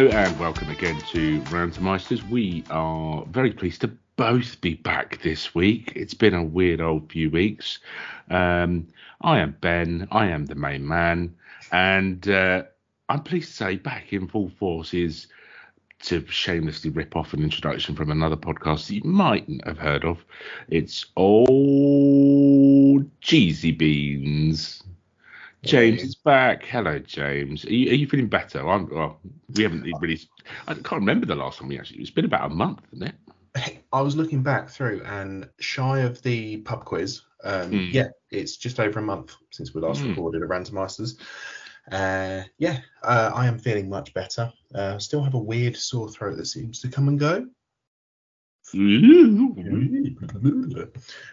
Hello and welcome again to Rantermeisters. We are very pleased to both be back this week. It's been a weird old few weeks. Um, I am Ben, I am the main man, and uh, I'm pleased to say back in full force is to shamelessly rip off an introduction from another podcast that you mightn't have heard of. It's old Cheesy Beans. James is back. Hello, James. Are you, are you feeling better? I'm, well, we haven't really. I can't remember the last time we actually. It's been about a month, isn't it? I was looking back through and shy of the pub quiz. Um, Mm. Yeah, it's just over a month since we last Mm. recorded a Rantermeisters. Uh, yeah, uh, I am feeling much better. Uh, still have a weird sore throat that seems to come and go.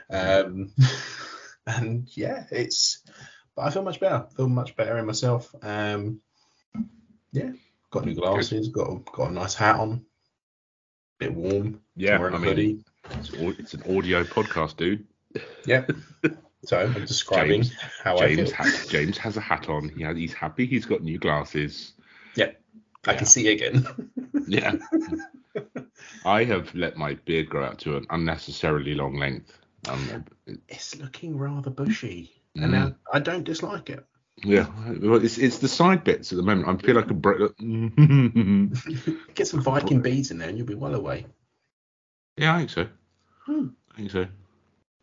um, and yeah, it's. But I feel much better. feel much better in myself. Um, yeah, got new glasses. Got a, got a nice hat on. Bit warm. Yeah, I mean, hoodie. it's, it's an audio podcast, dude. Yep. So I'm describing James- how I James, feel. ha- James has a hat on. He has, he's happy. He's got new glasses. Yeah. I can see again. Yeah. I have let my beard grow out to an unnecessarily long length. Um, it's looking rather bushy. And uh, I don't dislike it. yeah, well, it's it's the side bits at the moment. I feel like a bro- Get some Viking beads in there, and you'll be well away. yeah, I think so. Hmm. I think so.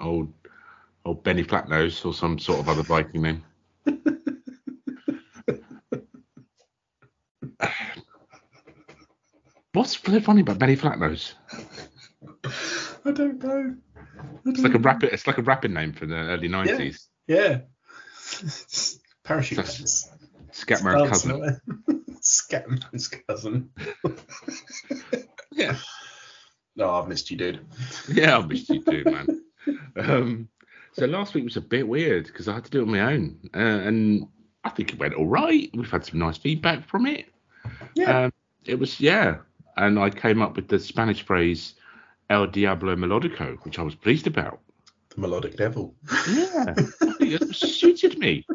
Old old Benny Flatnose or some sort of other Viking name. What's so funny about Benny Flatnose? I don't know. I It's like a rap. It's like a rapping name from the early nineties. Yeah. Parachute. Scatman's cousin. Scatman's cousin. Yeah, No, I've missed you, dude. yeah, I've missed you too, man. Um, so last week was a bit weird because I had to do it on my own, uh, and I think it went all right. We've had some nice feedback from it. Yeah. Um, it was yeah, and I came up with the Spanish phrase "El Diablo Melodico," which I was pleased about. The melodic devil. Yeah, it suited me.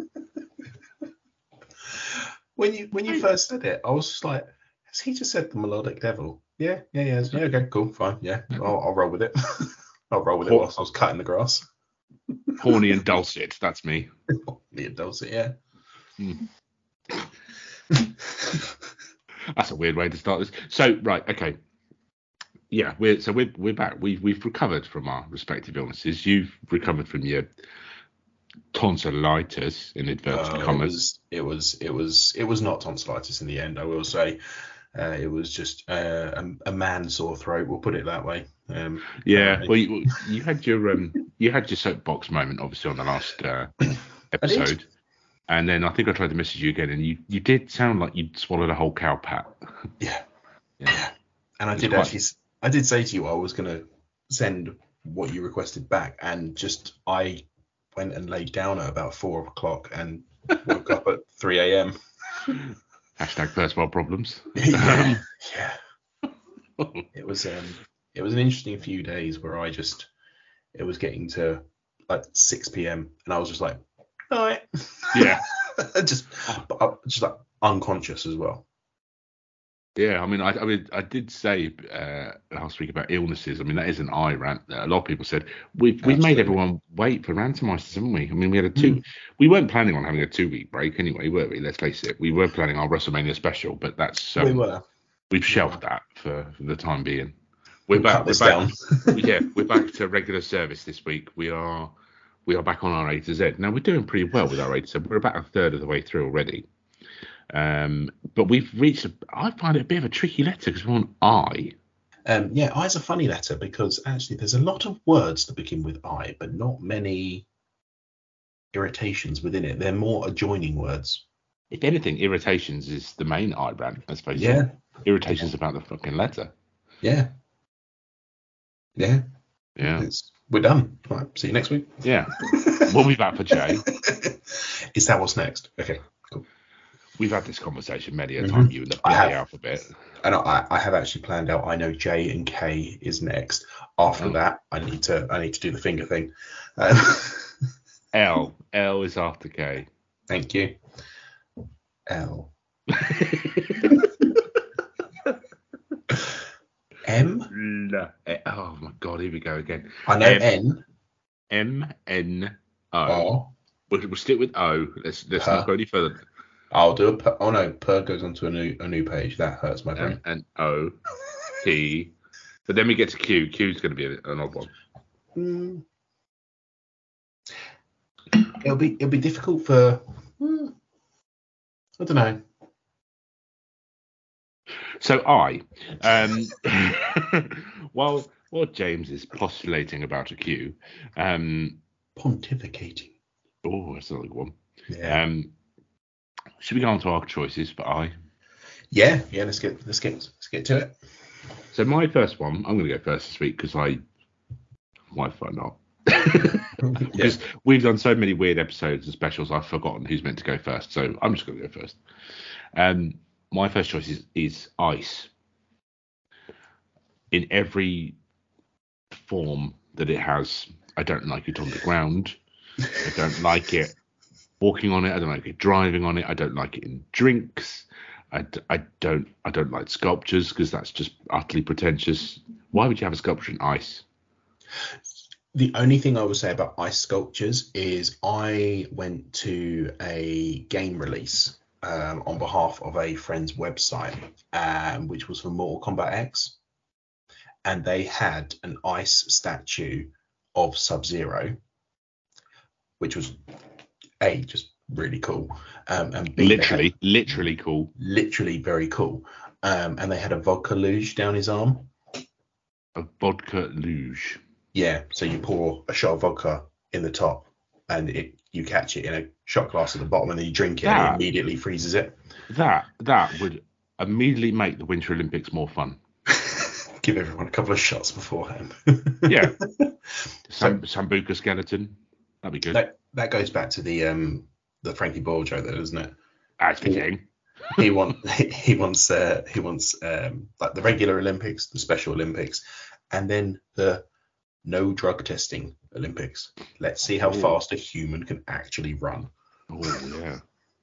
When you when you first said it, I was just like, has he just said the melodic devil? Yeah, yeah, yeah. Yeah, okay, cool, fine. Yeah, I'll, I'll roll with it. I'll roll with it whilst I was cutting the grass. Horny and dulcet. That's me. The dulcet, yeah. Hmm. That's a weird way to start this. So right, okay. Yeah, we're so we're we're back. We've we've recovered from our respective illnesses. You've recovered from your tonsillitis in inverted Uh, it was it was it was it was not tonsillitis in the end. I will say, uh, it was just uh, a, a man sore throat. We'll put it that way. Um, Yeah, well, you, you had your um, you had your soapbox moment obviously on the last uh, episode, and then I think I tried to message you again, and you you did sound like you'd swallowed a whole cow pat. yeah, Yeah. And I did quite- actually, I did say to you I was gonna send what you requested back, and just I went and laid down at about four o'clock and woke up at three a.m. Hashtag first world problems. yeah, yeah. It was um, it was an interesting few days where I just, it was getting to like six p.m. and I was just like, all right, yeah, just, just like unconscious as well. Yeah. I mean, I, I mean, I did say uh, last week about illnesses. I mean, that is an eye rant. A lot of people said we've we've made everyone wait for Rantermeisters, haven't we? I mean, we had a two. We weren't planning on having a two week break anyway, were we? Let's face it. We were planning our WrestleMania special, but that's um, we were. we've shelved that for, for the time being. We're We'll back. We're back. yeah, we're back to regular service this week. We are we are back on our A to Z. Now we're doing pretty well with our A to Z. We're about a third of the way through already. Um, but we've reached. A, I find it a bit of a tricky letter because we're on I. Um, yeah, I's a funny letter because actually there's a lot of words that begin with I, but not many irritations within it. They're more adjoining words. If anything, irritations is the main I brand. I suppose. it. Yeah, Irritations about the fucking letter. yeah, yeah. Yeah. It's, we're done. Right, see you next week. Yeah. We'll be back for Jay. Is that what's next? Okay. We've had this conversation many a mm-hmm. time. Mm-hmm. You and the, have, alphabet. And I, I, have actually planned out. I know J and K is next. After oh. that, I need to I need to do the finger thing. L L is after K. Thank you. L. M. Oh my god, here we go again. I know M, N. M N O. We'll, stick with O. Let's let's not go any further. I'll do a. Per, oh no, per goes onto a new a new page. That hurts my brain. M N O P. But then we get to Q. Q's going to be an odd one. Hmm. It'll be it'll be difficult for. hmm, I don't know. So I, um, while while James is postulating about a Q, um, Pontificating. oh, that's another one. Yeah. Um, should we go on to our choices for I? yeah. Yeah. Let's get let's get let's get to it. So my first one, I'm going to go first this week because I, why fuck not? because we've done so many weird episodes and specials, I've forgotten who's meant to go first. So I'm just going to go first. Um, my first choice is, is ice. In every form that it has, I don't like it on the ground. I don't like it walking on it. I don't like it driving on it. I don't like it in drinks. I, don't I don't like sculptures because that's just utterly pretentious. Why would you have a sculpture in ice? The only thing I would say about ice sculptures is I went to a game release um, on behalf of a friend's website, um, which was for Mortal Kombat X, and they had an ice statue of Sub Zero, which was a just really cool, um, and B, they had- Literally, literally cool. literally very cool. Um, and they had a vodka luge down his arm. A vodka luge. Yeah, so you pour a shot of vodka in the top, and it you catch it in a shot glass at the bottom, and then you drink it, and it immediately freezes it. That that would immediately make the Winter Olympics more fun. Give everyone a couple of shots beforehand. Yeah. Sam, Sambuca skeleton. That'd be good. that that goes back to the um the Frankie Boyle joke, though, doesn't it? That's fitting. He wants he wants uh, he wants um like the regular Olympics, the Special Olympics, and then the no drug testing Olympics. Let's see how Ooh. fast a human can actually run. Oh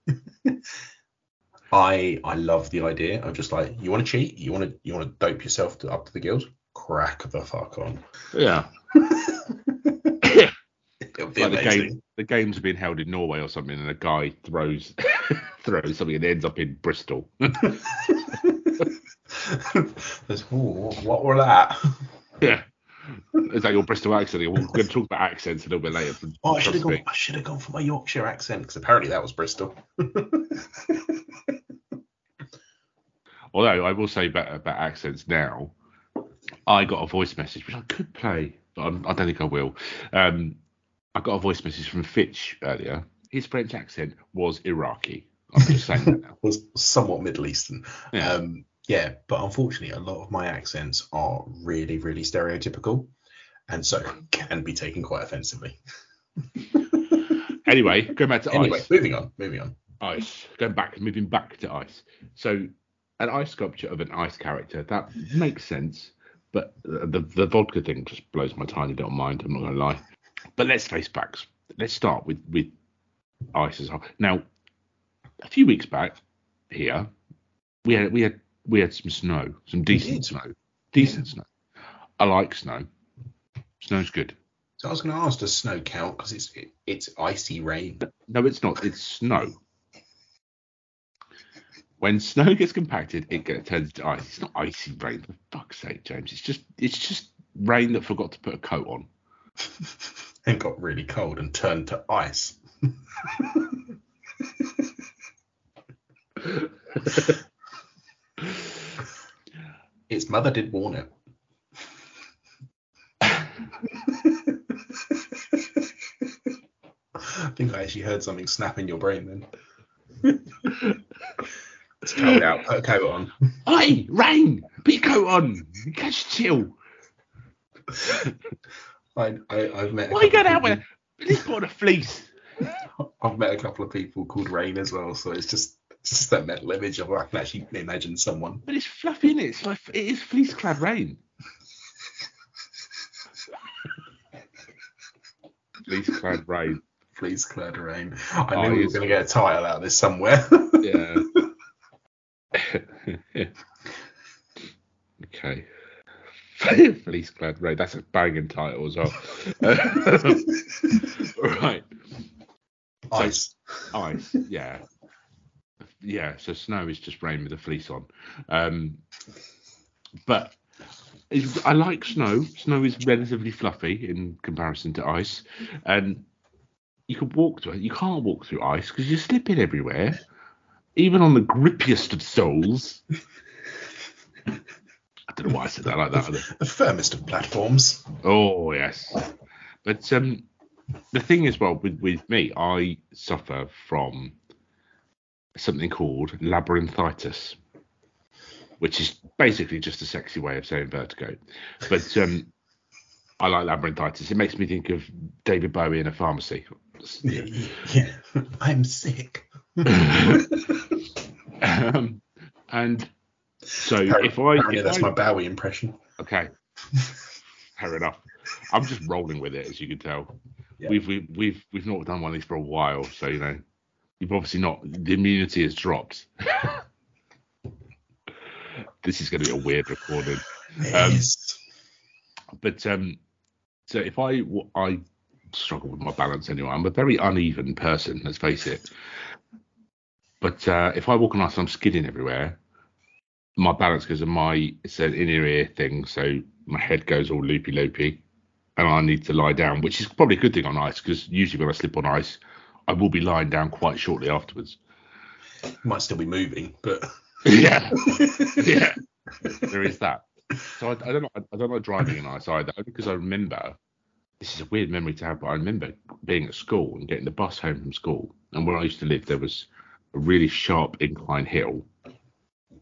yeah. I I love the idea I'm just like you want to cheat, you want to you want to dope yourself to, up to the gills, crack the fuck on. Yeah. It'll be Like the game the games are being held in Norway or something and a guy throws throws something and ends up in Bristol. What were that? yeah. Is that your Bristol accent? We're going to talk about accents a little bit later. Oh, I should have gone. I should have gone for my Yorkshire accent because apparently that was Bristol. Although I will say about, about accents now, I got a voice message which I could play, but I'm, I don't think I will. Um, I got a voice message from Fitch earlier. His French accent was Iraqi. I'm just saying that now. was somewhat Middle Eastern. Yeah. Um, yeah, but unfortunately, a lot of my accents are really, really stereotypical, and so can be taken quite offensively. Anyway, going back to ice. Anyway, ice. moving on, moving on. Ice. Going back, moving back to ice. So, an ice sculpture of an ice character that makes sense, but the the vodka thing just blows my tiny little mind. I'm not going to lie. But let's face facts. Let's start with with ice as a whole. Now, a few weeks back here, we had we had we had some snow, some decent snow, decent snow. I like snow. Snow's good. So I was going to ask, does snow count? Because it's it, it's icy rain. No, it's not. It's snow. When snow gets compacted, it gets turns into ice. It's not icy rain, for fuck's sake, James. It's just it's just rain that forgot to put a coat on. and got really cold and turned to ice. Its mother did warn it. I think I actually heard something snap in your brain then. it's cold out. Put a coat on. Oi, rain! Put your coat on. Catch chill. I, I, I've met. Why you going out with people- a at put on a fleece? I've met a couple of people called Rain as well, so it's just it's just that mental image of I can actually imagine someone. But it's fluffy, innit? It's like it is fleece clad rain. fleece clad rain. Please, Claire Rain. I Oh, knew we were going to get a title out of this somewhere. Yeah. okay. Fleece clad rain. That's a banging title as well. right. Ice. Ice. Yeah. Yeah. So snow is just rain with a fleece on. Um, but I like snow. Snow is relatively fluffy in comparison to ice, and you can walk through it. You can't walk through ice because you're slipping everywhere, even on the grippiest of soles. Don't know why I said that like that. The firmest of platforms. Oh yes, but um, the thing is, well, with with me, I suffer from something called labyrinthitis, which is basically just a sexy way of saying vertigo. But um, I like labyrinthitis. It makes me think of David Bowie in a pharmacy. Yeah. I'm sick. um, and so Apparently- if I, apparently if that's I my Bowie impression. Okay. Fair enough. I'm just rolling with it, as you can tell. Yeah. We've, we've we've we've not done one of these for a while, so you know, you've obviously not. The immunity has dropped. this is going to be a weird recording, Um, Yes. but um, so if I I struggle with my balance anyway. I'm a very uneven person, let's face it. But uh, if I walk on ice, I'm skidding everywhere. My balance goes on my it's an inner ear thing, so my head goes all loopy loopy, and I need to lie down, which is probably a good thing on ice because usually when I slip on ice, I will be lying down quite shortly afterwards. Might still be moving, but yeah, yeah, there is that. So I, I don't know. I don't like driving in ice either, because I remember. This is a weird memory to have, but I remember being at school and getting the bus home from school. And where I used to live, there was a really sharp incline hill,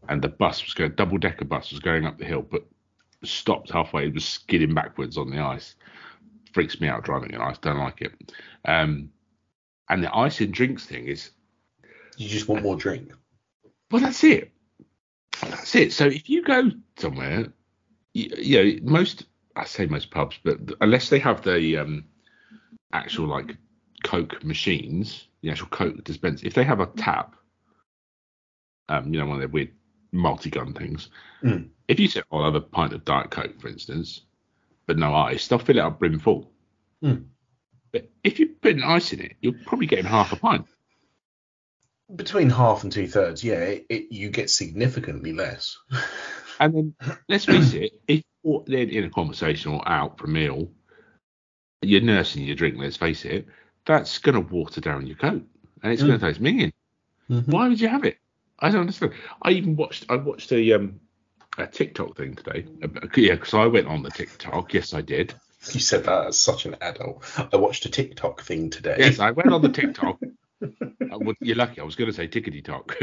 and the bus was going double decker bus was going up the hill, but stopped halfway. It was skidding backwards on the ice. Freaks me out driving in ice. Don't like it. Um, and the ice in drinks thing is you just want more drink. well, that's it. That's it. So if you go somewhere, you, you know, most I say most pubs, but unless they have the um, actual like Coke machines, the actual Coke dispense, if they have a tap, um, you know, one of their weird multi-gun things. Mm. If you say, "Oh, I'll have a pint of Diet Coke," for instance, but no ice, they'll fill it up brim full. Mm. But if you put an ice in it, you're probably getting half a pint. Between half and two thirds, yeah, it, it, you get significantly less. And then let's face it, if you're then in a conversation or out for a meal, you're nursing your drink, let's face it, that's going to water down your coat and it's going to taste minging. Mhm. Why would you have it? I don't understand. I even watched, I watched a, um, a TikTok thing today. Uh, Yeah, because I went on the TikTok. Yes, I did. You said that as such an adult. I watched a TikTok thing today. Yes, I went on the TikTok. Uh, well, you're lucky. I was going to say tickety talk.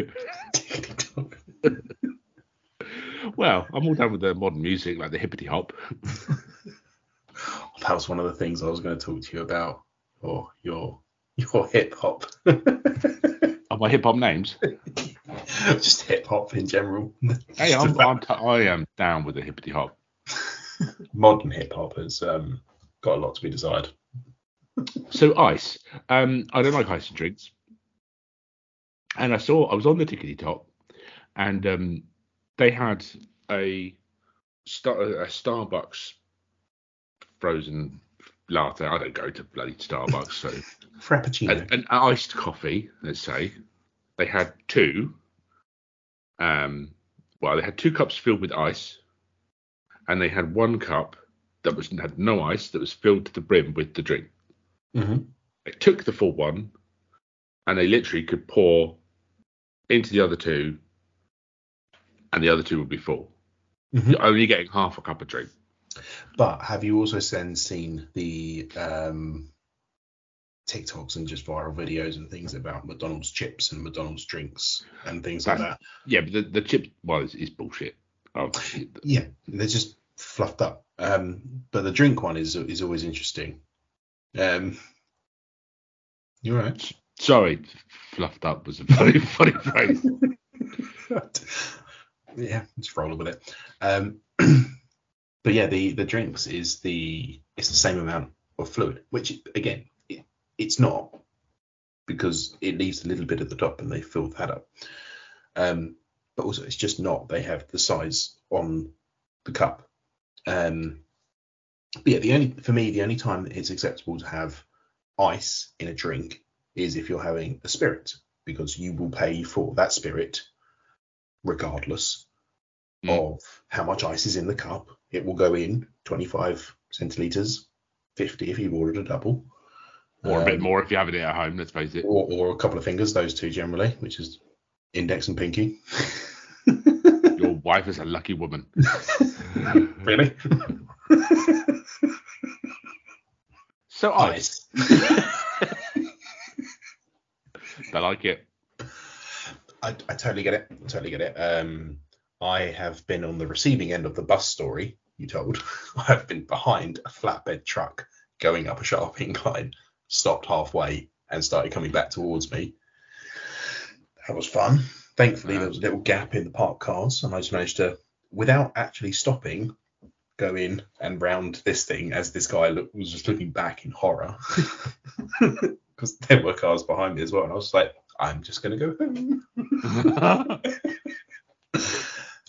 Well, I'm all done with the modern music, like the hippity hop. That was one of the things I was going to talk to you about, or your your hip hop. Are my hip hop names? Just hip hop in general. Hey, I'm, I'm t- I am down with the hippity hop. modern hip hop has um, got a lot to be desired. So ice. Um, I don't like ice and drinks. And I saw I was on the tickety top, and um, they had a, Star, a Starbucks frozen latte. I don't go to bloody Starbucks, so Frappuccino. an, an iced coffee. Let's say they had two. Um, well, they had two cups filled with ice, and they had one cup that was had no ice that was filled to the brim with the drink. hmm they took the full one and they literally could pour into the other two and the other two would be full. Mhm. You're only getting half a cup of drink. But have you also then seen the um, TikToks and just viral videos and things about McDonald's chips and McDonald's drinks and things like that? Yeah, but the, the chip well is, is bullshit. Oh, Yeah, they're just fluffed up. Um, but the drink one is is always interesting. Um, you're right. sorry, fluffed up was a very funny phrase. yeah, just rolling with it. Um, but yeah, the the drinks is the it's the same amount of fluid, which again it's not because it leaves a little bit at the top and they fill that up. Um, but also it's just not. They have the size on the cup. Um, but yeah, the only for me the only time it's acceptable to have ice in a drink is if you're having a spirit because you will pay for that spirit regardless Mm. of how much ice is in the cup. It will go in 25 centiliters, 50 if you've ordered a double, Or a bit Um, more if you're having it at home, let's face it. or, or a couple of fingers, those two generally, which is index and pinky. Your wife is a lucky woman. really? So ice. Ice. I like it. I, I totally get it. I totally get it. Um, I have been on the receiving end of the bus story you told. I have been behind a flatbed truck going up a sharp incline, stopped halfway, and started coming back towards me. That was fun. Thankfully, there was a little gap in the parked cars, and I just managed to, without actually stopping, go in and round this thing as this guy look, was just looking back in horror. Because there were cars behind me as well, and I was like, I'm just going to go home.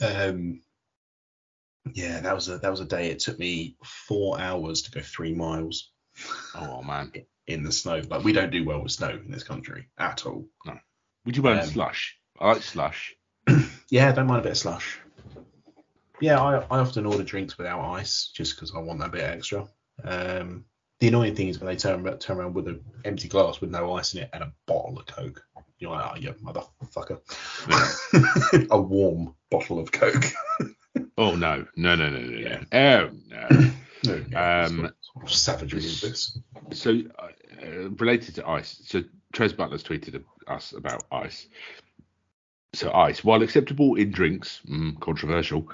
Um, yeah, that was a that was a day. It took me four hours to go three miles oh man. in the snow. Like we don't do well with snow in this country at all. Would you burn Um, slush? I like slush. Yeah, don't mind a bit of slush. Yeah, I, I often order drinks without ice just because I want that bit extra. Um, the annoying thing is when they turn turn around with an empty glass with no ice in it and a bottle of Coke. You're like, oh, yeah, motherfucker. a warm bottle of Coke. Oh no, no, no, no, no, Yeah. no. Oh no. No, Um, sort of savagery is this? so uh, related to ice, so Tres Butler's tweeted us about ice. So ice, while acceptable in drinks, mm, controversial,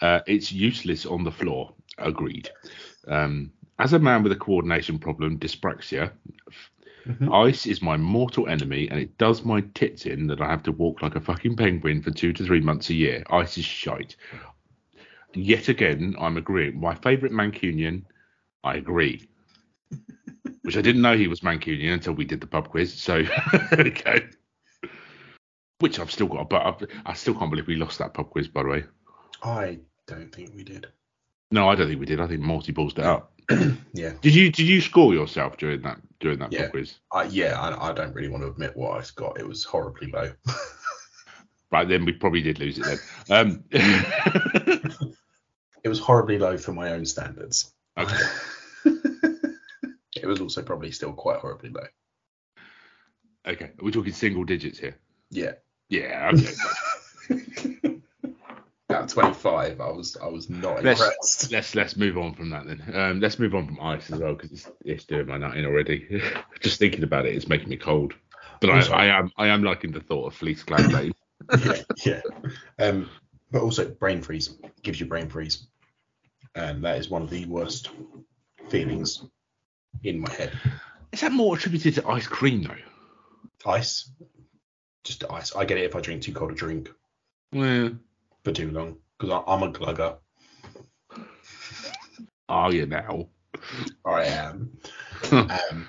uh, it's useless on the floor. Agreed. Um, as a man with a coordination problem, dyspraxia, Mhm. ice is my mortal enemy, and it does my tits in that I have to walk like a fucking penguin for two to three months a year. Ice is shite. Yet again, I'm agreeing. My favourite Mancunian, I agree. Which I didn't know he was Mancunian until we did the pub quiz. So go. Which I've still got, but I've, I still can't believe we lost that pub quiz. By the way, I don't think we did. no, I don't think we did. I think Morty balls it up. Yeah. Did you did you score yourself during that during that Yeah. pub quiz? I, yeah, I, I don't really want to admit what I got. It was horribly low. Right then, we probably did lose it then. Um, It was horribly low for my own standards. okay. it was also probably still quite horribly low. Okay. we're we talking single digits here? Yeah. Yeah. Okay. At 25, I was I was not let's impressed. let's let's move on from that then. Um, let's move on from ice as well because it's, it's doing my nutting already. Just thinking about it, it's making me cold. But I, I am I am liking the thought of fleece clan lane. yeah, yeah. Um, but also brain freeze gives you brain freeze, and that is one of the worst feelings in my head. Is that more attributed to ice cream though? Ice, just ice. I get it if I drink too cold a drink Well, for too long because I'm a glugger. are you now? I am. Um,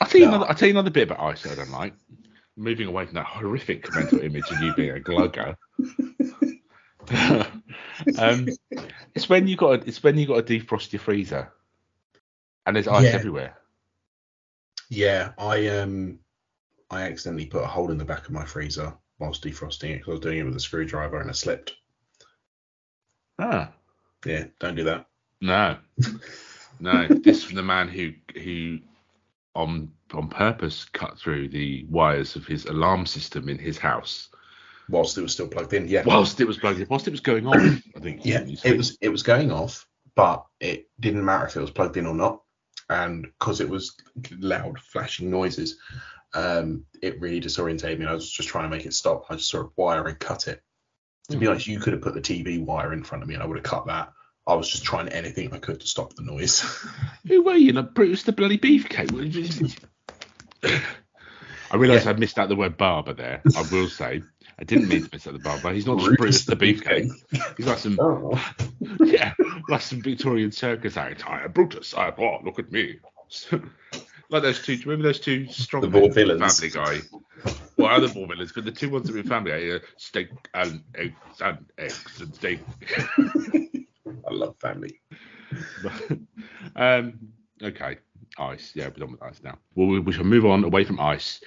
I'll tell you No. another. I'll tell you another bit about ice I don't like. Moving away from that horrific mental image of you being a glugger. um, it's when you got. It's when you got to defrost your freezer, and there's ice Yeah. everywhere. yeah, I um, I accidentally put a hole in the back of my freezer whilst defrosting it because I was doing it with a screwdriver and I slipped. Ah, Yeah, don't do that. no, no. this from the man who who on on purpose cut through the wires of his alarm system in his house Whilst it was still plugged in. Yeah. whilst it was plugged in, whilst it was going off. I think. Yeah, it was it was going off, but it didn't matter if it was plugged in or not, and because it was loud flashing noises, um, it really disorientated me. I was just trying to make it stop. I just saw a wire and cut it. To be Mhm. honest, you could have put the TV wire in front of me, and I would have cut that. I was just trying anything I could to stop the noise. Who were you? Like Bruce the bloody beefcake? I realised Yeah. I missed out the word barber there. I will say I didn't mean to miss out the barber. He's not just Brutus Bruce the beefcake. He's like some oh. yeah, like some Victorian circus act. I am Brutus. I am oh, look at me. like those two. Remember those two strong The men vaudevillains. Family Guy? Well, other villains, but the two ones that were in Family Guy, uh, steak and eggs and eggs and steak. I love family. um, okay, ice. Yeah, we're done with ice now. Well, we, we shall move on away from ice.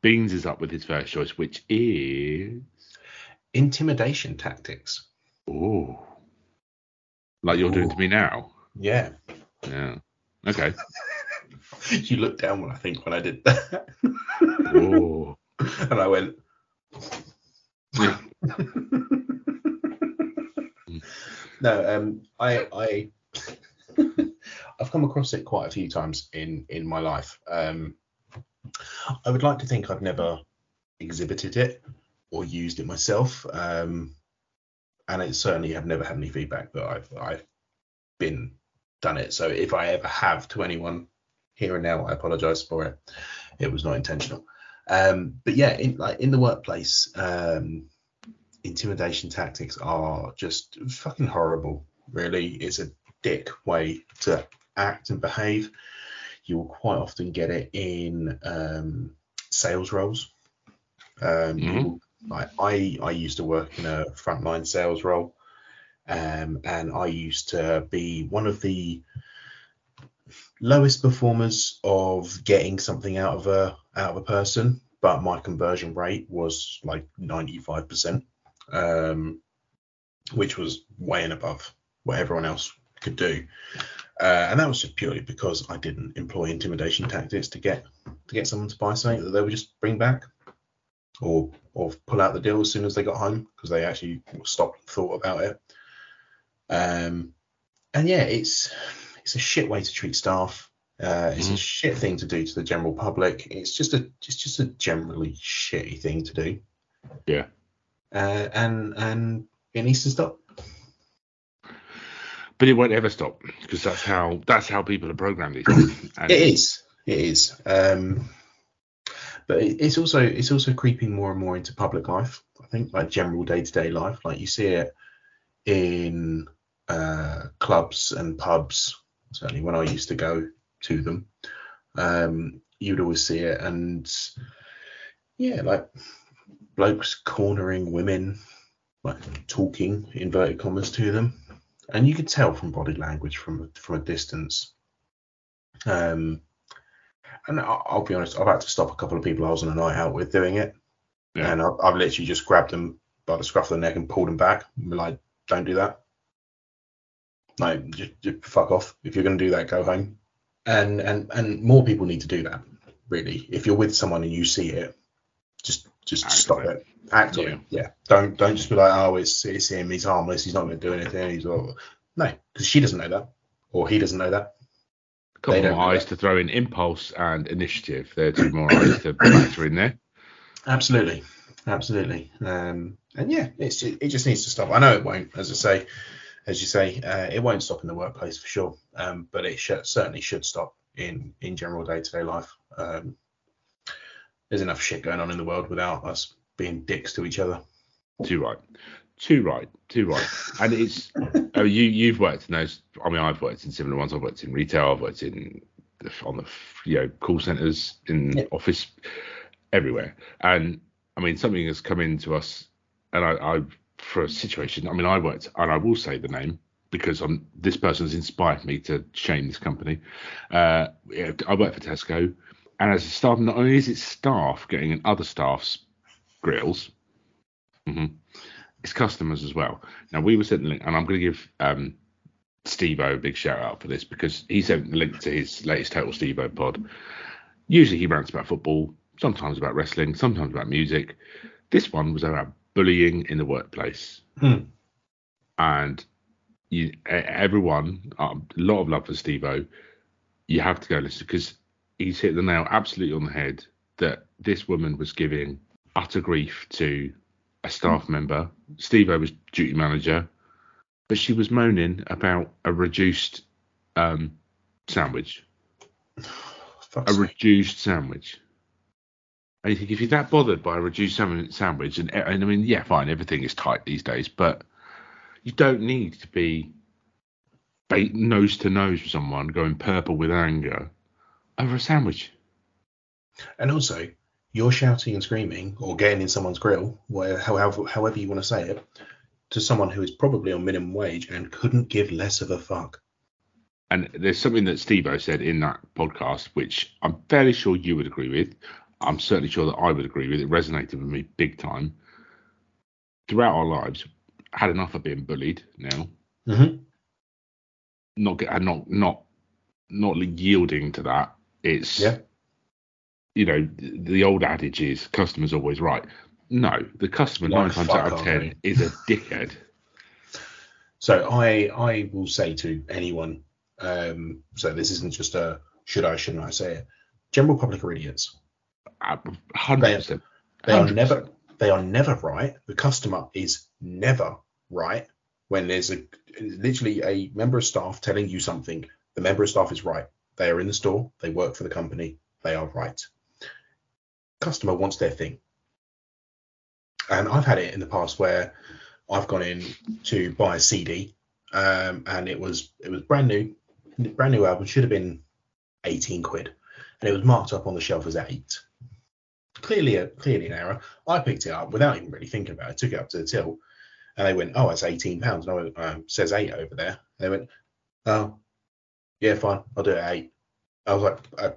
Beans is up with his first choice, which is Intimidation tactics. oh, like you're doing to me now. Yeah. Yeah. Okay. you looked down when I think when I did that. Oh. and I went. Yeah. no, um, I, I, I've come across it quite a few times in in my life. Um, I would like to think I've never exhibited it or used it myself, um, and it certainly have never had any feedback that I've I've been done it. So if I ever have to anyone here and now, I apologise for it. It was not intentional. Um, but yeah, in like in the workplace, um, intimidation tactics are just fucking horrible. Really, it's a dick way to act and behave. You will quite often get it in um, sales roles. Um, Mhm. will- like I, I used to work in a frontline sales role, um, and I used to be one of the lowest performers of getting something out of a out of a person, but my conversion rate was like 95%, um, which was way and above what everyone else could do. Uh, and that was just purely because I didn't employ intimidation tactics to get to get someone to buy something that they would just bring back, or or pull out the deal as soon as they got home because they actually stopped and thought about it. Um, and yeah, it's it's a shit way to treat staff. Uh, it's a Mhm. shit thing to do to the general public. It's just a it's just a generally shitty thing to do. Yeah. Uh, and and it needs to stop. But it won't ever stop because that's how that's how people are programmed these days. It is. It is. Um, but it's also it's also creeping more and more into public life. I think like general day to day life. Like you see it in uh, clubs and pubs. Certainly when I used to go to them, um, you'd always see it. And yeah, like blokes cornering women, like talking inverted commas to them, and you could tell from body language from from a distance. Um, and I'll, I'll be honest, I've had to stop a couple of people I was on a night out with doing it, Yeah. and I've, I've literally just grabbed them by the scruff of the neck and pulled them back. Like, don't do that. Like, just, just fuck off. If you're going to do that, go home. And and and more people need to do that. Really, if you're with someone and you see it, just just stop it. Act on Yeah. it. Yeah. Don't don't just be like, oh, it's it's him. He's harmless. He's not going to do anything. He's all... no, because she doesn't know that, or he doesn't know that. a couple they more eyes to throw in impulse and initiative. There are two more eyes to factor in there. Absolutely, absolutely. Um, and yeah, it's it, just needs to stop. I know it won't, as I say, as you say, uh, it won't stop in the workplace for sure. Um, but it should, certainly should stop in in general day to day life. Um, there's enough shit going on in the world without us being dicks to each other. Too right. Too right. Too right. And it's oh, you you've worked in those. I mean, I've worked in similar ones. I've worked in retail. I've worked in the, on the you know call centers in Yeah. office everywhere. And I mean, something has come into us, and I, I for a situation. I mean, I worked, and I will say the name because I'm this person's inspired me to shame this company. Uh, I work for Tesco, and as a staff, not only is it staff getting in other staff's grills, hmm it's customers as well. Now we were sent the link, and I'm going to give um, Steve a big shout out for this because he sent the link to his latest Total Steve pod. Usually he rants about football, sometimes about wrestling, sometimes about music. This one was about bullying in the workplace, Hmm. and you, everyone, um, a lot of love for Steve You have to go listen because he's hit the nail absolutely on the head that this woman was giving utter grief to a staff member. Steve was duty manager, but she was moaning about a reduced um, sandwich. A sake. reduced sandwich. And you think if you're that bothered by a reduced sandwich, and, and I mean, yeah, fine, everything is tight these days, but you don't need to be nose to nose with someone going purple with anger over a sandwich. And also, you're shouting and screaming or getting in someone's grill, where, however, however you want to say it, to someone who is probably on minimum wage and couldn't give less of a fuck. And there's something that Steve said in that podcast, which I'm fairly sure you would agree with. I'm certainly sure that I would agree with. It resonated with me big time. Throughout our lives, had enough of being bullied now. Mm-hmm. Not not not not yielding to that. It's Yeah. You know the, the old adage is customers always right. No, the customer Like nine times out of ten they? is a dickhead. So I I will say to anyone, um, so this isn't just a should I shouldn't I say it. General public are idiots. Hundred percent. They are 100%. never they are never right. The customer is never right when there's a literally a member of staff telling you something. The member of staff is right. They are in the store. They work for the company. They are right. Customer wants their thing. And I've had it in the past where I've gone in to buy a CD, um, and it was it was brand new, brand new album. Should have been 18 quid, and it was marked up on the shelf as eight clearly a clearly an error. I picked it up without even really thinking about it. Took it up to the till, and they went, "Oh, it's eighteen pounds." No, it um, says eight over there. And they went, "Oh, yeah, fine, I'll do it eight. I was like, uh,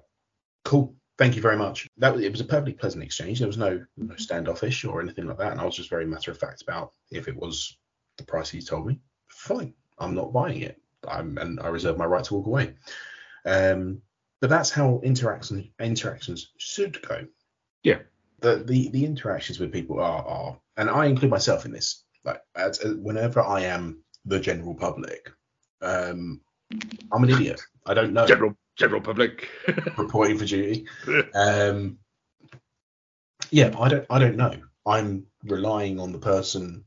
"Cool, thank you very much." That was it was a perfectly pleasant exchange. There was no no standoffish or anything like that, and I was just very matter of fact about if it was the price he told me. Fine, I'm not buying it. I'm and I reserve my right to walk away. Um, but that's how interactions interactions should go the, the the interactions with people are are and I include myself in this like as, as- whenever I am the general public um I'm an idiot I don't know General general public. reporting for duty um yeah I don't I don't know I'm relying on the person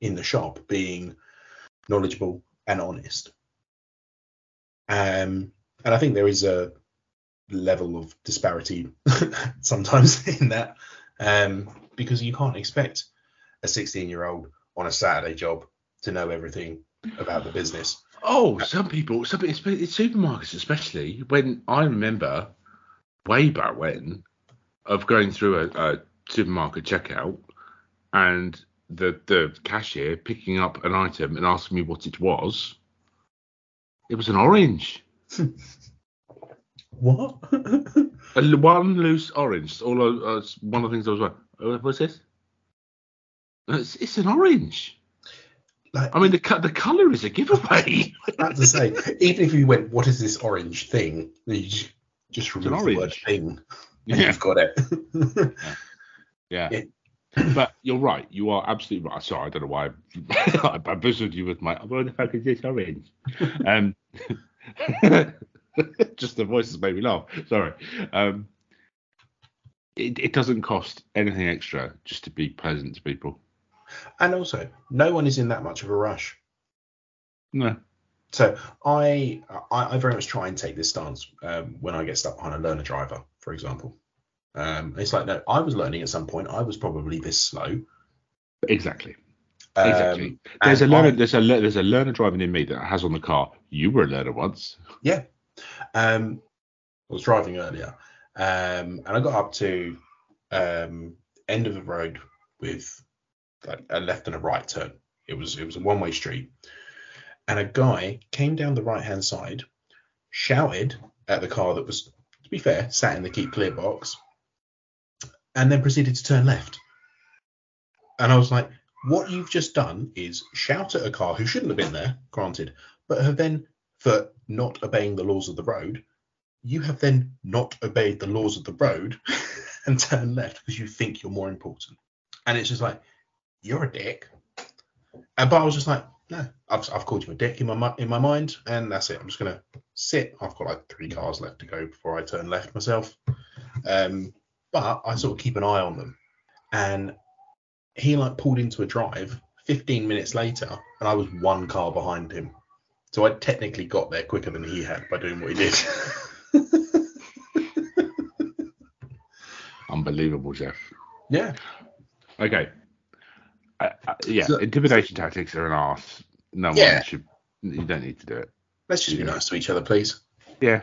in the shop being knowledgeable and honest um and I think there is a level of disparity sometimes in that um, because you can't expect a 16 year old on a Saturday job to know everything about the business. Oh, some people, some it's, it's supermarkets especially. When I remember way back when of going through a, a supermarket checkout and the the cashier picking up an item and asking me what it was. It was an orange, What? a one loose orange. All I, uh, one of the things I was like, oh, what's this? It's, it's an orange. Like, I mean, the the color is a giveaway. Have to say, even if you went, what is this orange thing? Then you just, just remove the word thing yeah. you've got it. Yeah. Yeah. but you're right. You are absolutely right. Sorry, I don't know why I, I bamboozled you with my. What the fuck is this orange? um, just the voices made me laugh. Sorry. Um, it, it doesn't cost anything extra just to be pleasant to people. And also, no one is in that much of a rush. No. So I, I I very much try and take this stance um, when I get stuck behind a learner driver, for example. Um, it's like no, I was learning at some point. I was probably this slow. Exactly. Um, Exactly. there's a learner. I- there's a there's a learner driving in me that has on the car. You were a learner once. Yeah. Um, I was driving earlier, um, and I got up to um, end of the road with like a left and a right turn. It was it was a one way street, and a guy came down the right hand side, shouted at the car that was, to be fair, sat in the keep clear box, and then proceeded to turn left. And I was like, what you've just done is shout at a car who shouldn't have been there, granted, but have then, for not obeying the laws of the road, you have then not obeyed the laws of the road and turned left because you think you're more important. And it's just like, you're a dick. And, but I was just like, no, I've, I've called you a dick in my in my mind, and that's it. I'm just gonna sit. I've got like three cars left to go before I turn left myself. Um, but I sort of keep an eye on them. And he like pulled into a drive 15 minutes later, and I was one car behind him. So I technically got there quicker than he had by doing what he did. Unbelievable, Jeff. yeah. Okay. Uh, yeah, So- intimidation tactics are an arse. No Yeah. one should. You don't need to do it. Let's just be nice to each other, please. Yeah,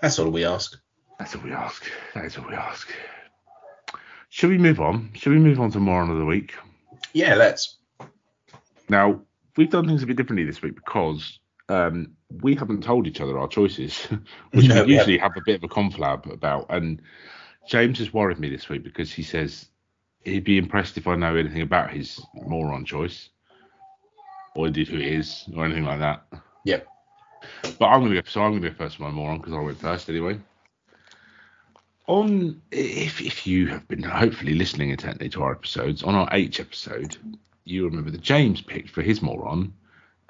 That's all we ask. that's all we ask. That is all we ask. Should we move on? Should we move on to more of the week? Yeah, let's. Now we've done things a bit differently this week because um, we haven't told each other our choices, which No, we usually have a bit of a conflab about. And James has worried me this week because he says he'd be impressed if I know anything about his moron choice, or indeed who it is, or anything like that. Yep. But I'm gonna go. So I'm gonna go first for my moron because I went first anyway. On if if you have been hopefully listening intently to our episodes, on our H episode, you remember that James picked for his moron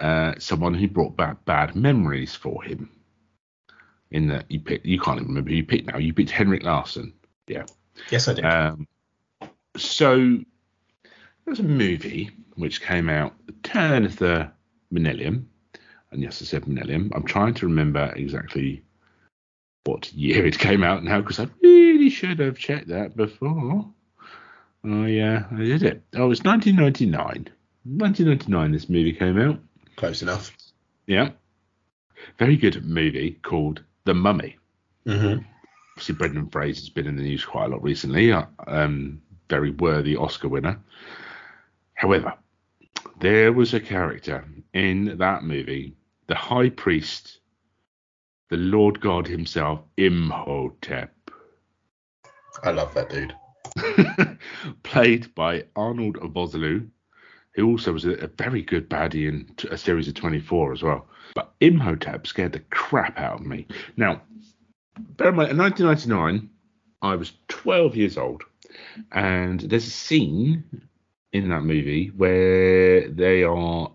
uh, someone who brought back bad memories for him. In that you picked, you can't even remember who you picked now. You picked Henrik Larsson. Yeah. Yes, I did. Um, so there's a movie which came out the turn of the millennium, and yes, I said millennium. I'm trying to remember exactly what year it came out now because I really should have checked that before. Oh yeah, I did it. Oh, it's 1999. 1999. This movie came out. Close enough. Yeah, very good movie called The Mummy Mm-hmm. obviously Brendan Fraser's been in the news quite a lot recently. uh, Um, very worthy Oscar winner. However, there was a character in that movie, the High Priest, the Lord God himself, Imhotep, I love that dude. played by Arnold Vosloo, who also was a, a very good baddie in t- a series of 24 as well. But Imhotep scared the crap out of me. Now, bear in mind, in 1999, I was 12 years old, and there's a scene in that movie where they are.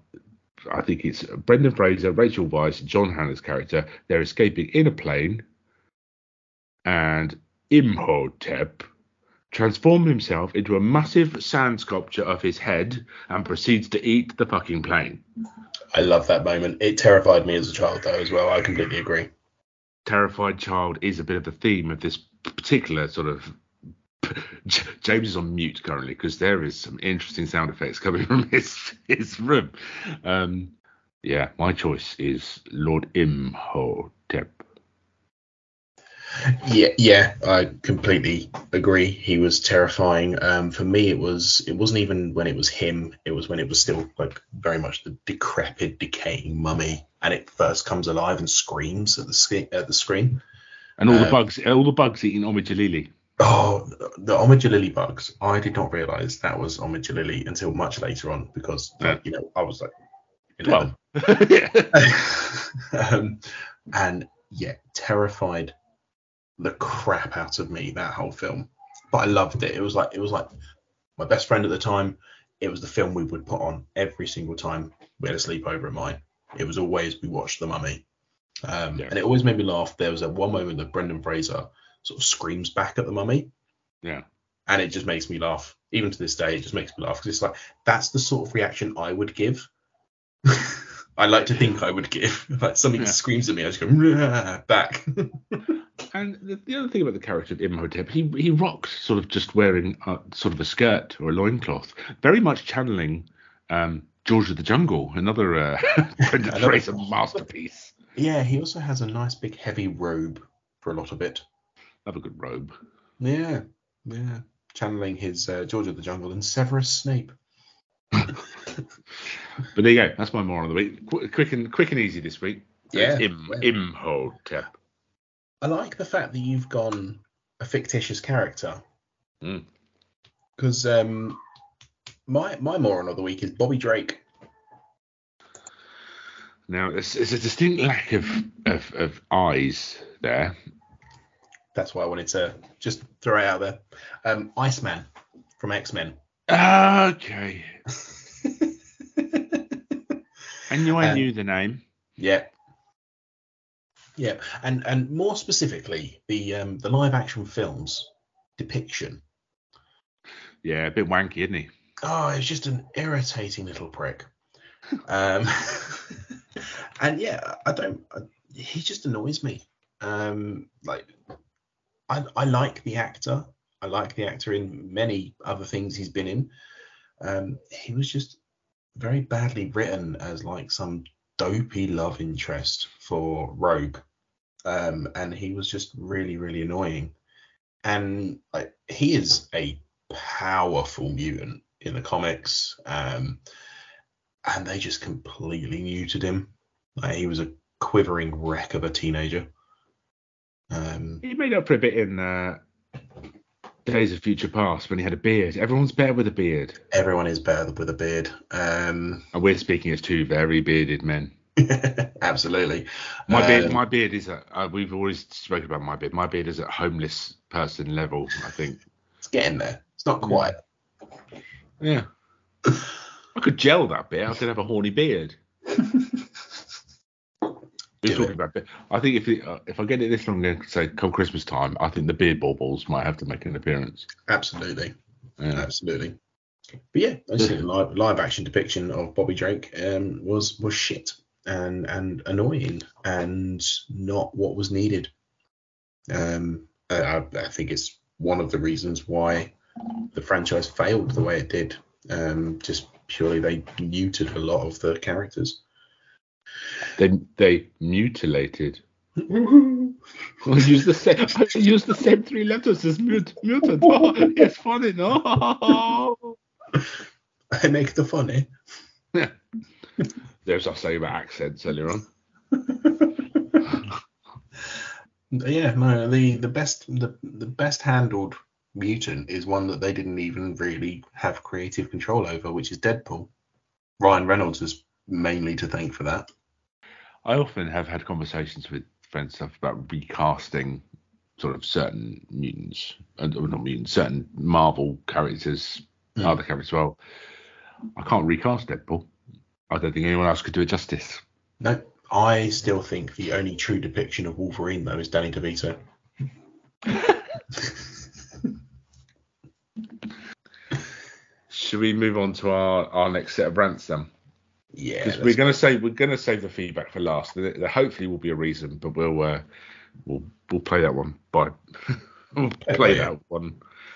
I think it's Brendan Fraser, Rachel Weisz, John Hannah's character. They're escaping in a plane, and Imhotep transforms himself into a massive sand sculpture of his head and proceeds to eat the fucking plane. I love that moment. It terrified me as a child, though, as well. I completely agree. Terrified child is a bit of the theme of this particular sort of. James is on mute currently because there is some interesting sound effects coming from his his room. Um, yeah, my choice is Lord Imhotep. Yeah, yeah, I completely agree. He was terrifying. Um, for me, it was. It wasn't even when it was him. It was when it was still like very much the decrepit, decaying mummy, and it first comes alive and screams at the screen. At the screen. And all the Uh, bugs, all the bugs eating Omid Djalili. Oh, the Omid Djalili bugs. I did not realize that was Omid Djalili until much later on because, you know, I was like 11. Well, yeah. um, and yeah, terrified the crap out of me that whole film. But I loved it. It was like it was like my best friend at the time. It was the film we would put on every single time we had a sleepover at mine. It was always we watched The Mummy, um, Yeah. and it always made me laugh. There was a one moment that Brendan Fraser sort of screams back at the Mummy, yeah. and it just makes me laugh. Even to this day, it just makes me laugh because it's like that's the sort of reaction I would give. I like to think I would give. Like something Yeah. screams at me, I just go back. And the, the other thing about the character of Imhotep, he he rocks sort of just wearing uh, sort of a skirt or a loincloth, very much channeling um, George of the Jungle, another uh, Brendan Fraser masterpiece. yeah, he also has a nice big heavy robe for a lot of it. Have a good robe. Yeah, yeah, channeling his uh, George of the Jungle and Severus Snape. But there you go. That's my moral of the week. Qu- quick and quick and easy this week. Yeah, Im, well. Imhotep. I like the fact that you've gone a fictitious character. Mm. Because um, my my moron of the week is Bobby Drake. Now there's, there's a distinct lack of, of of eyes there. That's why I wanted to just throw it out there. Um, Iceman from X Men. Okay. I knew I Um, knew the name. Yeah. Yeah, and and more specifically, the um, the live action films depiction. Yeah, a bit wanky, isn't he? Oh, it's just an irritating little prick. Um, and yeah, I don't. I, he just annoys me. Um, like, I I like the actor. I like the actor in many other things he's been in. Um, he was just very badly written as like some dopey love interest for Rogue. Um, and he was just really, really annoying. And like, he is a powerful mutant in the comics. Um, and they just completely muted him. Like, he was a quivering wreck of a teenager. Um, He made up for a bit in uh, Days of Future Past when he had a beard. Everyone's better with a beard. everyone is better with a beard. Um, And we're speaking as two very bearded men. absolutely. My beard, Um, my beard is at. Uh, we've always spoken about my beard. My beard is at homeless person level. I think. It's getting there. It's not quite. Yeah. I could gel that bit. I could have a horny beard. We're talking about. Beard. I think if it, uh, if I get it this long, I'm going to say come Christmas time. I think the beard baubles might have to make an appearance. Absolutely. Yeah. Absolutely. But yeah, I just think the live, live action depiction of Bobby Drake um, was was shit and and annoying and not what was needed. Um, I, I I think it's one of the reasons why the franchise failed the way it did. Um, just purely they muted a lot of the characters. They they mutilated. I use the same. I use the same three letters as mut, mutant. Oh, it's funny, no. I make the funny. Yeah. There's our say about accents earlier on. Yeah, no, the the best the the best handled mutant is one that they didn't even really have creative control over, which is Deadpool. Ryan Reynolds is mainly to thank for that. I often have had conversations with friends stuff about recasting sort of certain mutants, uh, not mutants, certain Marvel characters, Mm. other characters as well. I can't recast Deadpool. I don't think anyone else could do it justice. No, I still think the only true depiction of Wolverine though is Danny DeVito. Should we move on to our, our next set of rants then? Yeah, Because we're gonna say we're gonna save the feedback for last. There, there hopefully will be a reason, but we'll uh, we'll we'll play that one by we'll play that one.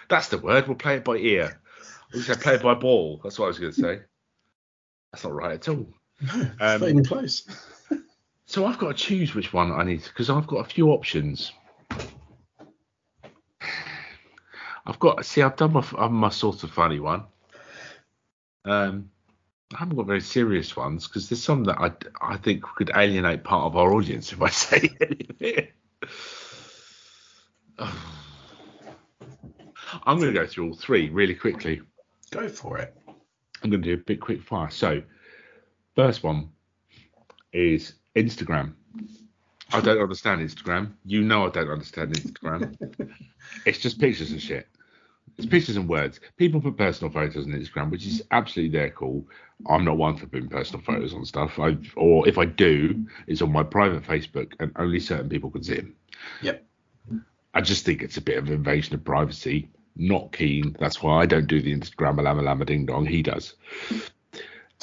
That's the word. We'll play it by ear. I was play it by ball. That's what I was gonna say. That's not right at all. no, it's um, not even close. So I've got to choose which one I need because I've got a few options. I've got see I've done my my sort of funny one. Um, I haven't got very serious ones because there's some that I I think could alienate part of our audience if I say anything. I'm going to go through all three really quickly. Go for it. I'm going to do a bit quick fire. So, first one is Instagram. I don't understand Instagram. You know I don't understand Instagram. it's just pictures and shit. It's pictures and words. People put personal photos on Instagram, which is absolutely their call. I'm not one for putting personal photos on stuff. I or if I do, it's on my private Facebook, and only certain people can see them. Yep. I just think it's a bit of an invasion of privacy. Not keen. That's why I don't do the Instagram lama lama ding dong. He does.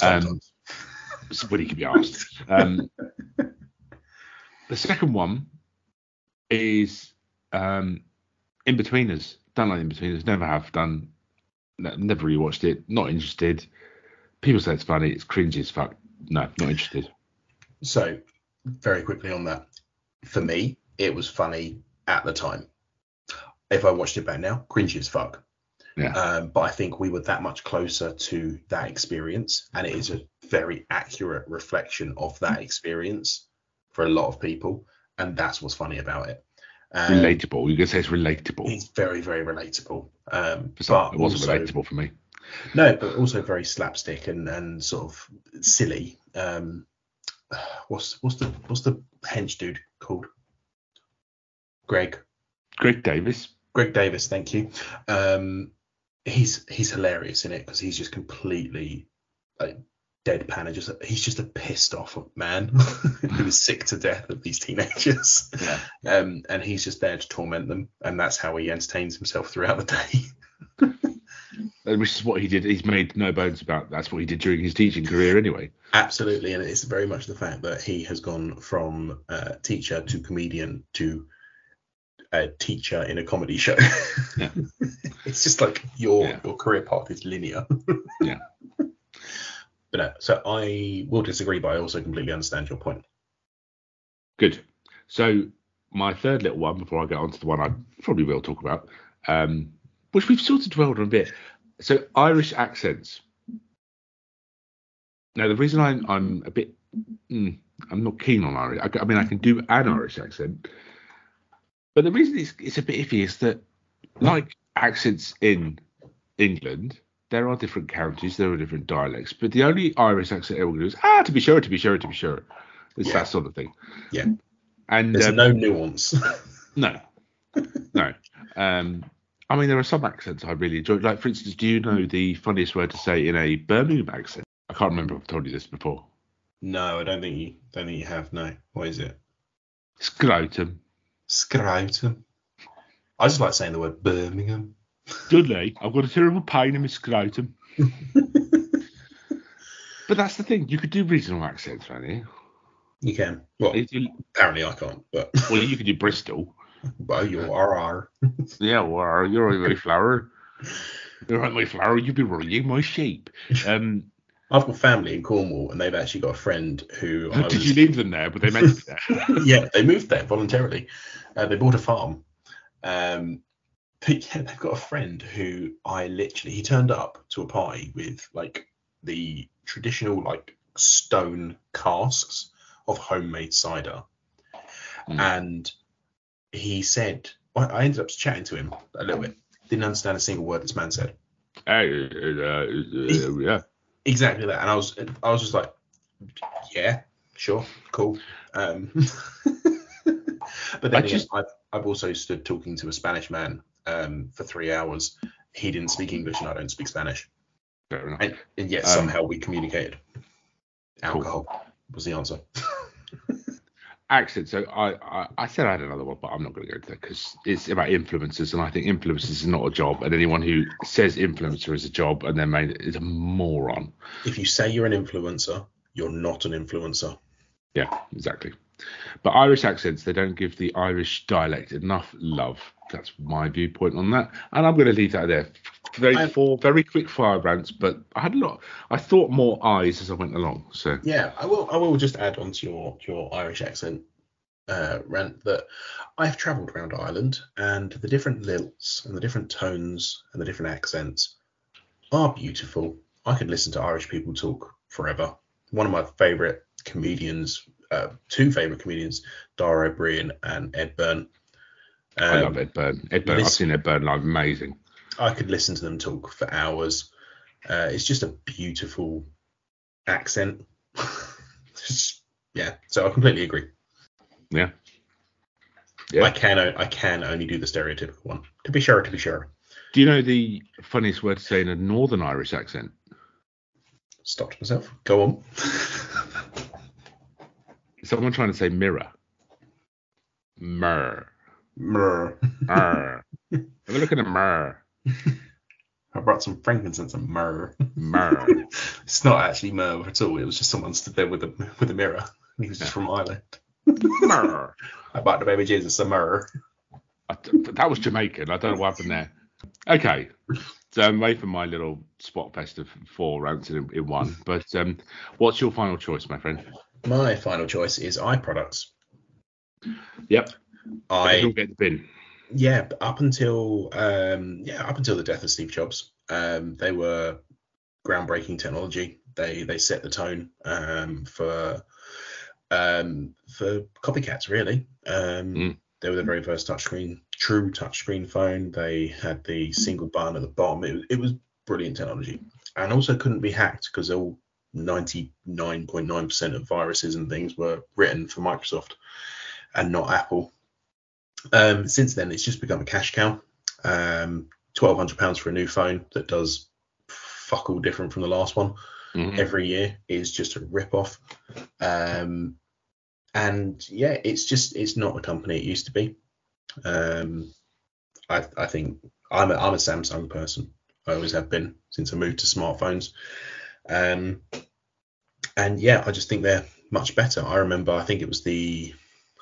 Um, he can be asked. Um, the second one is um, Inbetweeners. Don't like Inbetweeners. Never have done. Never really watched it. Not interested. People say it's funny. It's cringy as fuck. No, not interested. So, very quickly on that, for me, it was funny at the time. If I watched it back now, cringy as fuck. Yeah. Um, but I think we were that much closer to that experience, and it is a very accurate reflection of that experience for a lot of people, and that's what's funny about it. Um, relatable. You can say it's relatable. It's very, very relatable. Um, For some, but it wasn't also- relatable for me. no, but also very slapstick and, and sort of silly. Um, what's what's the what's the hench dude called? Greg. Greg Davies. Greg Davies, thank you. Um, he's he's hilarious in it because he's just completely like deadpan and just he's just a pissed off man who is sick to death of these teenagers. Yeah. Um, and he's just there to torment them, and that's how he entertains himself throughout the day. Which is what he did. He's made no bones about. That's what he did during his teaching career, anyway. Absolutely, and it's very much the fact that he has gone from uh, teacher to comedian to a teacher in a comedy show. Yeah. it's just like your Yeah. your career path is linear. Yeah. But no, so I will disagree, but I also completely understand your point. Good. So my third little one before I get on to the one I probably will talk about, um, which we've sort of dwelled on a bit. So Irish accents. Now, the reason I'm I'm a bit mm, I'm not keen on Irish. I, I, mean, I can do an Irish accent, but the reason it's it's a bit iffy is that, like accents in England, there are different counties, there are different dialects, but the only Irish accent everyone does is ah, to be sure, to be sure, to be sure. It's Yeah. that sort of thing. Yeah. And There's um, no nuance. no, no. Um, I mean, there are some accents I really enjoy. Like, for instance, do you know the funniest word to say in a Birmingham accent? I can't remember if I've told you this before. no, I don't think you don't think you have. No. What is it? Scrotum. Scrotum. I just like saying the word Birmingham. Dudley, I've got a terrible pain in my scrotum. But that's the thing. You could do regional accents, around here. You can. Well, you- apparently I can't, but Well, you could do Bristol. well, you are. Yeah, well, you're my flower. You're my flower. You've been worrying my sheep. Um, I've got family in Cornwall, and they've actually got a friend who. I did was- you leave them there? But they meant to be there. yeah, they moved there voluntarily. Uh, they bought a farm. Um, but yeah, they've got a friend who I literally he turned up to a party with like the traditional like stone casks of homemade cider, Mm. and he said I, I ended up chatting to him a little bit. Didn't understand a single word this man said. Hey, uh, uh, yeah. Exactly that, and I was I was just like, yeah, sure, cool. Um, but then I just- I've I've also stood talking to a Spanish man um, for three hours. He didn't speak English, and I don't speak Spanish, Fair enough. and, and yet Um, somehow we communicated. Cool. Alcohol was the answer. accent. So I, I, I said I had another one, but I'm not going to go into that because it's about influencers, and I think influencers is not a job, and anyone who says influencer is a job and then made it is a moron. If you say you're an influencer, you're not an influencer. Yeah, exactly. But Irish accents, they don't give the Irish dialect enough love. That's my viewpoint on that, and I'm going to leave that there. Very I- four very quick fire rants, but I had a lot. I thought more eyes as I went along. So Yeah, I will. I will just add on to your your Irish accent uh, rant that I've travelled around Ireland, and the different lilts and the different tones and the different accents are beautiful. I could listen to Irish people talk forever. One of my favourite comedians, uh, two favourite comedians, Dara Ó Briain and Ed Byrne. I Um, love Ed Byrne. Ed Byrne. I've seen Ed Byrne live. Amazing. I could listen to them talk for hours. Uh, it's just a beautiful accent. Yeah, so I completely agree. Yeah. Yeah. I can I can only do the stereotypical one. To be sure, to be sure. Do you know the funniest word to say in a Northern Irish accent? Stopped myself. Go on. Someone trying to say mirror. Mer. Myrrh. Mer. Have a look at a mer. I brought some frankincense and myrrh. Mer. it's not actually myrrh at all. It was just someone stood there with a with a mirror. He was just from Ireland. mer. I bought the baby Jesus some myrrh. I- That was Jamaican. I don't know what happened there. Okay. So I'm away from my little spot fest of four rants in, in one. But um, what's your final choice, my friend? My final choice is eye products. Yep. I Don't get the bin. yeah, up until um, yeah, up until the death of Steve Jobs, um, they were groundbreaking technology. They they set the tone um, for um, for copycats really. Um, Mm. They were the very first touchscreen, true touchscreen phone. They had the single button at the bottom. It was, it was brilliant technology, and also couldn't be hacked because all 99.9% of viruses and things were written for Microsoft and not Apple. Um, since then, it's just become a cash cow. Um, twelve hundred pounds for a new phone that does fuck all different from the last one Mhm. every year is just a rip off. Um, and yeah, it's just it's not the company it used to be. Um, I I think I'm a, I'm a Samsung person. I always have been since I moved to smartphones. Um, and yeah, I just think they're much better. I remember I think it was the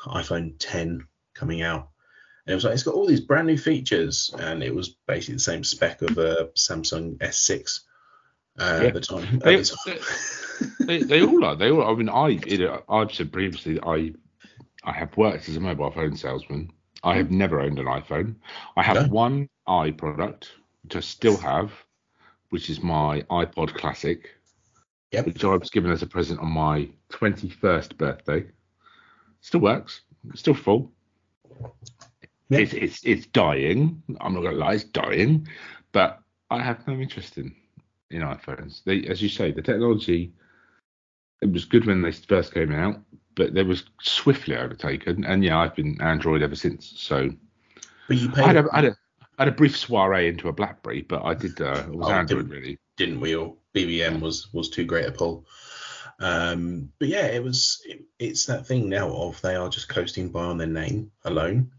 iPhone 10 coming out. And it was like it's got all these brand new features, and it was basically the same spec of a Samsung S6 uh, Yeah. at the time. They- the time. they, they all are. They all. I mean, I you know, I've said previously that I I have worked as a mobile phone salesman. I have never owned an iPhone. I have No. one i product, which I still have, which is my iPod Classic. Yep. which I was given as a present on my 21st birthday. Still works. Still full. Yeah. It's, it's it's dying. I'm not gonna lie, it's dying. But I have no interest in in iPhones. They, as you say, the technology. It was good when they first came out, but they was swiftly overtaken. And yeah, I've been Android ever since. So But you I had a, I had a, I had a brief soiree into a BlackBerry, but I did. Uh, it was Oh, Android didn't- really. didn't we? Or BBM was was too great a pull. Um, but yeah, it was. It, it's that thing now of they are just coasting by on their name alone,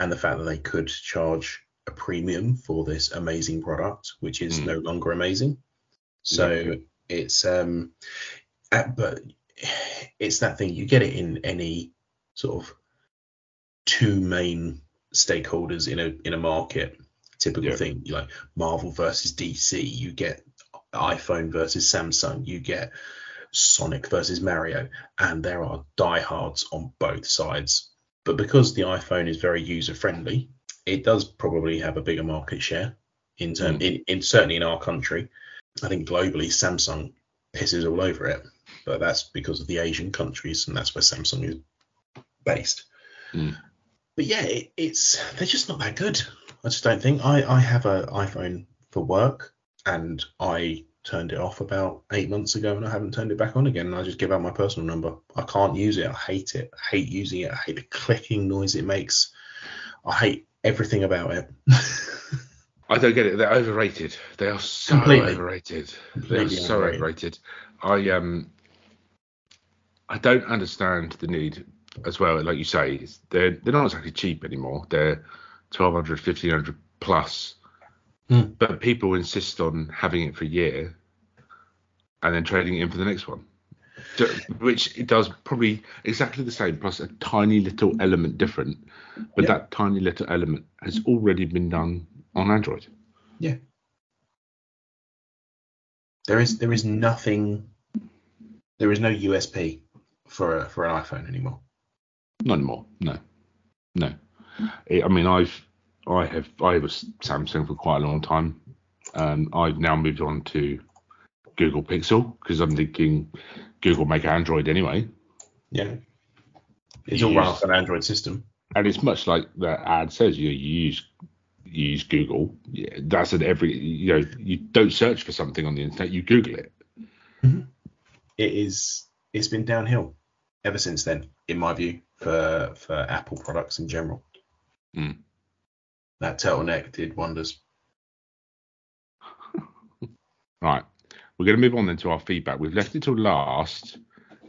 and the fact that they could charge a premium for this amazing product, which is Mm. no longer amazing. So Exactly. it's um, uh, but it's that thing. You get it in any sort of two main stakeholders in a in a market. Typical Yeah. thing, like Marvel versus DC. You get iPhone versus Samsung. You get Sonic versus Mario, and there are diehards on both sides. But because the iPhone is very user friendly, it does probably have a bigger market share in term Mm. in, in certainly in our country. I think globally Samsung pisses all over it, but that's because of the Asian countries, and that's where Samsung is based. Mm. But yeah, it, it's they're just not that good. I just don't think. I I have an iPhone for work, and I turned it off about eight months ago, and I haven't turned it back on again. And I just give out my personal number. I can't use it. I hate it. I hate using it. I hate the clicking noise it makes. I hate everything about it. I don't get it. They're overrated. They are so Completely. overrated. They are Completely so overrated. overrated. I um, I don't understand the need as well. Like you say, they're they're not exactly cheap anymore. They're 1200 1500 plus. Hmm. But people insist on having it for a year and then trading it in for the next one. Which it does probably exactly the same, plus a tiny little element different. But Yeah. that tiny little element has already been done on Android. Yeah. There is there is nothing. There is no USP for a, for an iPhone anymore. Not anymore. No, no. I I mean, I've I have I was Samsung for quite a long time. Um, I've now moved on to Google Pixel because I'm thinking Google make Android anyway, Yeah. It's all run off an Android system. and it's much like the ad says. You, you use you use Google. Yeah, that's at every you know you don't search for something on the internet. You Google it. It is. It's been downhill ever since then, in my view, for for Apple products in general. Mm. That turtleneck did wonders. Right. We're going to move on then to our feedback. We've left it till last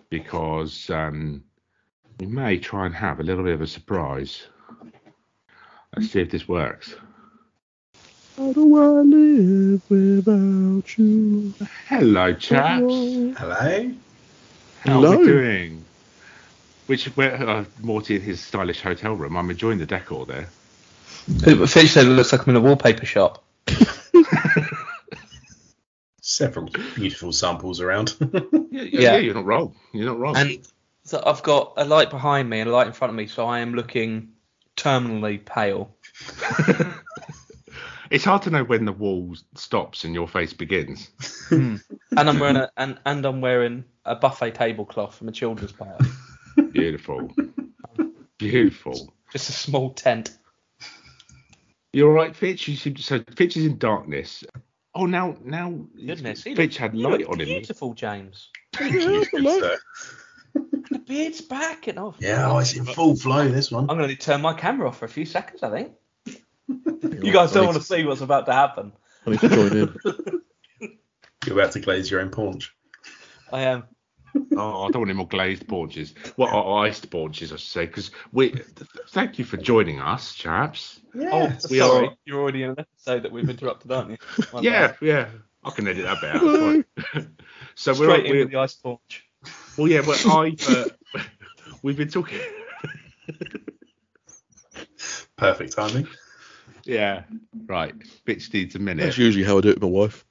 because um, we may try and have a little bit of a surprise. Let's see if this works. How do I live without you? Hello, chaps. Hello. How are Hello. we doing? Which where uh, Morty in his stylish hotel room. I'm enjoying the decor there. Fitch said it looks like I'm in a wallpaper shop. Several beautiful samples around. Yeah, yeah, Yeah. yeah, you're not wrong. You're not wrong. And so I've got a light behind me and a light in front of me, so I am looking terminally pale. it's hard to know when the wall stops and your face begins. Hmm. And I'm wearing a and, and I'm wearing a buffet tablecloth from a children's party. Beautiful. Beautiful. Just a small tent. You're right, Fitch. You seem to, so. Fitch is in darkness. Oh, now, now, Goodness, he Fitch had light on him. Beautiful, James. Thank you, good. The beard's back and off. Yeah, oh, it's in full flow. This one. I'm going to turn my camera off for a few seconds, I think. You guys don't want to see what's about to happen. I need to join in. You're about to glaze your own paunch. I am. Oh, I don't want any more glazed porches. Well, or iced porches, I should say, because we. Thank you for joining us, chaps. Yeah. Oh, we sorry. are- You're already in an episode that we've interrupted, aren't you? My yeah, bad. yeah. I can edit that bit out. it's fine. so we're, Straight in we're with the ice porch. well, yeah. Well, I uh, we've been talking. Perfect timing. yeah, right. Fitch needs a minute. That's usually how I do it with my wife.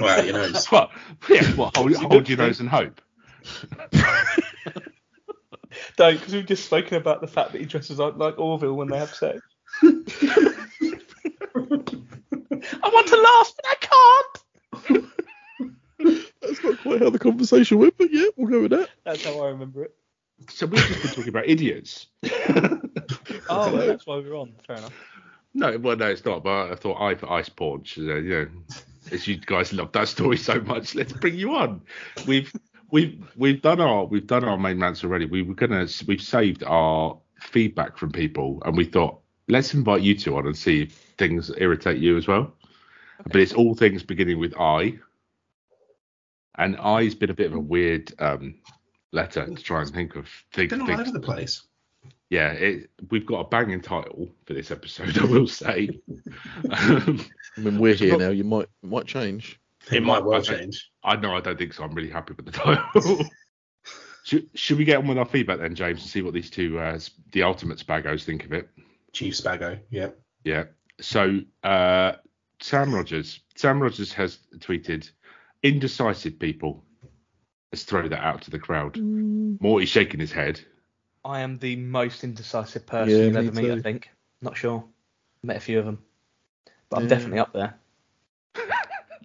Wow, you know. What? Yeah, what? Hold, hold your nose and hope. Don't, because we've just spoken about the fact that he dresses up like Orville when they have sex. I want to laugh, but I can't. That's not quite how the conversation went, but yeah, we'll go with that. That's how I remember it. So we've just been talking about idiots. Oh, well, that's why we're on. Fair enough. No, well, no, it's not. But I thought I for ice porch. Uh, you know, as you guys love that story so much, let's bring you on. We've we've we've done our we've done our main rants already. We were gonna we've saved our feedback from people, and we thought let's invite you two on and see if things irritate you as well. But it's all things beginning with I, and I's been a bit of a weird um, letter to try and think of Been all things over the place. Yeah, it, we've got a banging title for this episode, I will say. um, I mean, we're here now. You might might change. It might well I change. I know I don't think so. I'm really happy with the title. should, should we get on with our feedback then, James, and see what these two, uh, the ultimate spagos, think of it? Chief Spago. Yeah. Yeah. So uh, Sam Rogers, Sam Rogers has tweeted, "Indecisive people." Let's throw that out to the crowd. Morty's shaking his head. I am the most indecisive person Yeah, you've me ever meet, I think. Not sure. Met a few of them. But I'm definitely up there.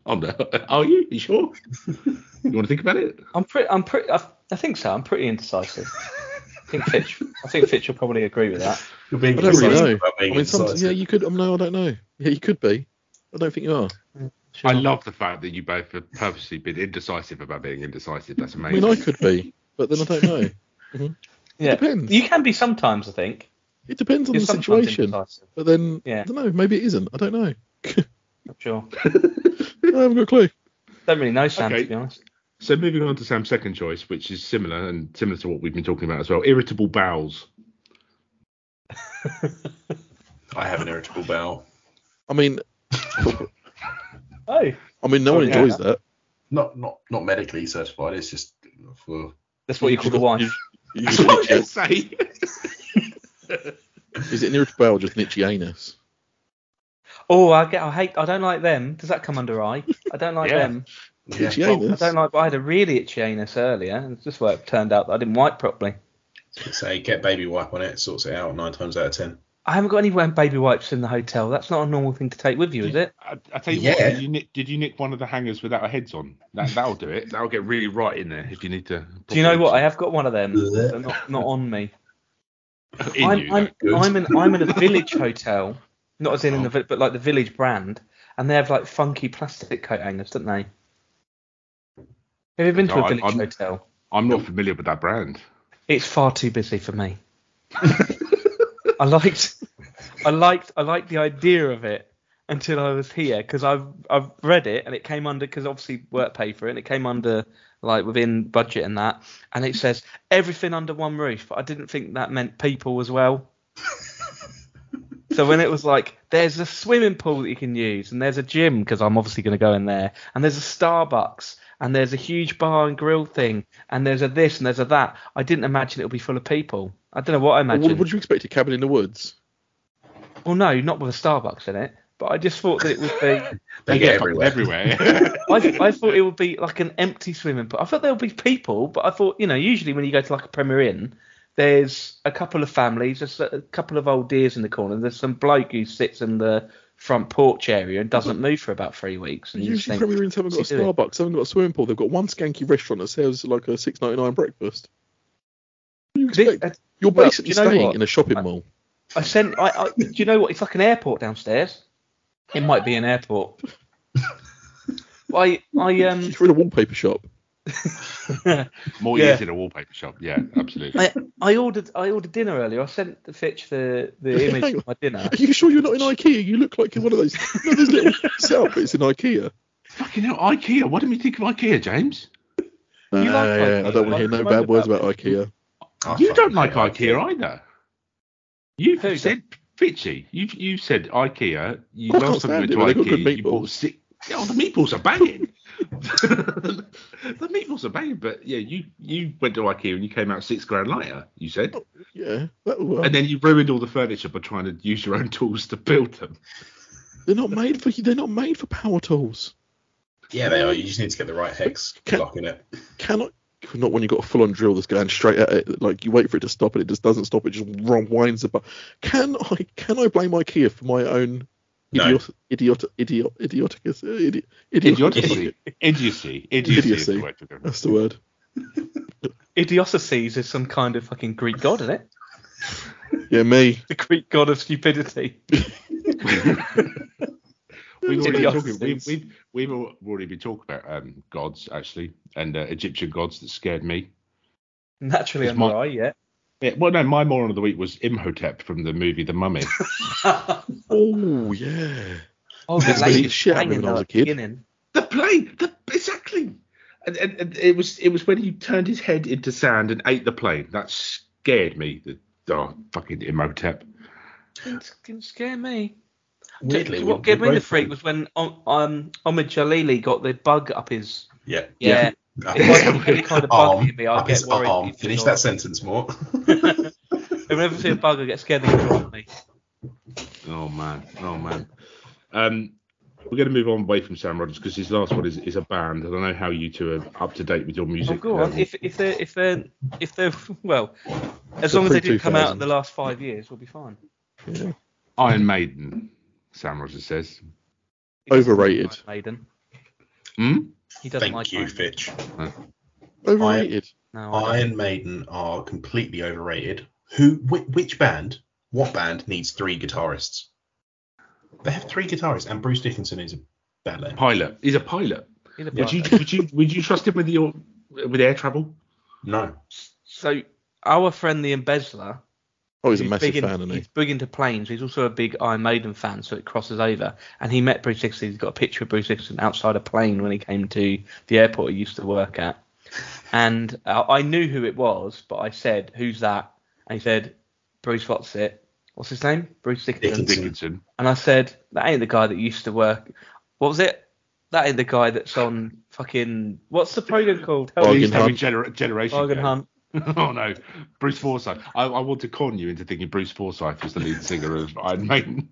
Oh no, are you? you sure? you want to think about it? I'm pretty. I'm pretty. I, I think so. I'm pretty indecisive. I think Fitch. I think Fitch will probably agree with that. You're being I don't really indecisive know. about I being mean, some, indecisive. yeah, you could. Um, no, I don't know. Yeah, you could be. I don't think you are. Sure. I love the fact that you both have purposely been indecisive about being indecisive. That's amazing. I amazing. mean, I could be, but then I don't know. Yeah. depends. You can be sometimes. I think. It depends on You're the situation. indecisive. But then, Yeah. I don't know. Maybe it isn't. I don't know. I'm sure. I haven't got a clue. Don't really know Sam Okay. to be honest. So moving on to Sam's second choice, which is similar and similar to what we've been talking about as well. Irritable bowels. I have an irritable bowel. I mean, Oh. I mean, no Oh, one yeah. enjoys that. Not not not medically certified. It's just for That's what you call the wife. You That's just what I was going to say. Is it an irritable bowel or just an itchy anus? Oh, I get. I hate. I don't like them. Does that come under eye? I don't like Yeah. them. yeah. Itchy well, I don't like. I had a really itchy anus earlier, and it's just where it turned out that I didn't wipe properly. say get baby wipe on it. Sorts it out nine times out of ten. I haven't got any baby wipes in the hotel. That's not a normal thing to take with you, is it? I, I tell you Yeah. what, did you, nick, did you nick one of the hangers without a heads on? That, that'll do it. That'll get really right in there if you need to. Do you know what? I have got one of them. Blech. They're not, not on me. I'm, you, I'm. I'm, in, I'm in a village hotel, not as in, in the Oh. vi- but like the village brand, and they have like funky plastic coat hangers, don't they? Have you been to a village I'm- hotel? I'm not familiar with that brand. It's far too busy for me. I liked, I liked, I liked the idea of it until I was here because I've I've read it and it came under because obviously work paid for it and it came under like within budget and that and it says everything under one roof. But I didn't think that meant people as well. So when it was like, there's a swimming pool that you can use, and there's a gym because I'm obviously going to go in there, and there's a Starbucks, and there's a huge bar and grill thing, and there's a this and there's a that. I didn't imagine it would be full of people. I don't know what I What, imagined. what do you expect? A cabin in the woods? Well, no, not with a Starbucks in it, but I just thought that it would be. They get get everywhere. everywhere. I, I thought it would be like an empty swimming pool. I thought there would be people, but I thought, you know, usually when you go to like a Premier Inn, there's a couple of families, there's a couple of old dears in the corner, there's some bloke who sits in the front porch area and doesn't move for about three weeks. And Usually think, Premier Inns haven't got a what's he doing? Starbucks, haven't got a swimming pool. They've got one skanky restaurant that serves like a six ninety nine breakfast. You This-? You're well, basically you know staying what? in a shopping mall. I sent. I, I, do you know what? It's like an airport downstairs. It might be an airport. I I um You're in a wallpaper shop. More Yeah. years in a wallpaper shop. Yeah, absolutely. I, I ordered I ordered dinner earlier. I sent the Fitch the the image of my dinner. Are you sure you're not in IKEA? You look like you're one of those, you know, those little setup bits in IKEA. Fucking hell, IKEA. What do we think of IKEA, James? You like yeah, IKEA? I don't want to hear no Like, bad words about about IKEA. I you don't oh, like hate IKEA either. You've Who said Fitchy. You've you said IKEA. You Well, I last time you went to it, but they've got IKEA, you bought six. Yeah, well, the meatballs are banging. the meatballs are banging, but yeah, you you went to IKEA and you came out six grand lighter. You said, oh, Yeah, that, well, and um, then you ruined all the furniture by trying to use your own tools to build them. they're not made for they're not made for power tools. Yeah, they are. You just need to get the right hex Can- lock in it. Cannot not when you've got a full on drill that's going straight at it. Like you wait for it to stop and it just doesn't stop. It just run- winds about. Can I can I blame IKEA for my own No. Idiot, idiot, idiot, idioticus, uh, idiot, idiot, Idiocy. Idiocy. Idiocy. Idiocy. word to go. That's the word. Idiosyncrasies is some kind of fucking Greek god, isn't it? Yeah, me. The Greek god of stupidity. We've already, been talking, we've, we've, we've already been talking about um, gods, actually, and uh, Egyptian gods that scared me. Naturally, It's I'm my- right, yeah. Yeah, well, no, my moron of the week was Imhotep from the movie The Mummy. Oh yeah. Oh, That's lady the shit out of me banging when I was a kid. beginning. the plane, the, exactly. And, and, and it was it was when he turned his head into sand and ate the plane that scared me. The, oh, fucking Imhotep. Didn't, didn't scare me. Weirdly, what gave me the freak was when um, um Ahmed Jalili got the bug up his. Yeah. Yeah. If I see any kind of bug Arm, in me, I up get worried. arm. Finish that sentence, more. Whenever I see a bug, I get scared they drop me. Oh man, oh man. Um, we're going to move on away from Sam Rogers because his last one is, is a band. I don't know how you two are up to date with your music. Oh, go um, If if they're if they're if they're well, as long as they didn't come out in the last five years, we'll be fine. yeah. Iron Maiden, Sam Rogers says. Overrated. like Maiden. Hmm? He doesn't Thank like you, Maiden. Fitch. Overrated. No, I don't. Iron Maiden are completely overrated. Who? Which, which band? What band needs three guitarists? They have three guitarists, and Bruce Dickinson is a ballet. Pilot. He's a pilot. He's a Would you would you would you trust him with your with air travel? No. So our friend the embezzler, Oh, he's a massive big in- fan, isn't he? He's big into planes. He's also a big Iron Maiden fan, so it crosses over. And he met Bruce Dickinson. He's got a picture of Bruce Dickinson outside a plane when he came to the airport he used to work at. And uh, I knew who it was, but I said, "Who's that?" And he said, "Bruce what's it? What's his name? Bruce Dickinson." Dickinson. Dickinson. And I said, "That ain't the guy that used to work. What was it? That ain't the guy that's on fucking what's the program called? Help me. Bargain Hunt. gener- generation. Bargain Game. Hunt. oh no, Bruce Forsyth. I, I want to con you into thinking Bruce Forsyth was the lead singer of Iron Maiden.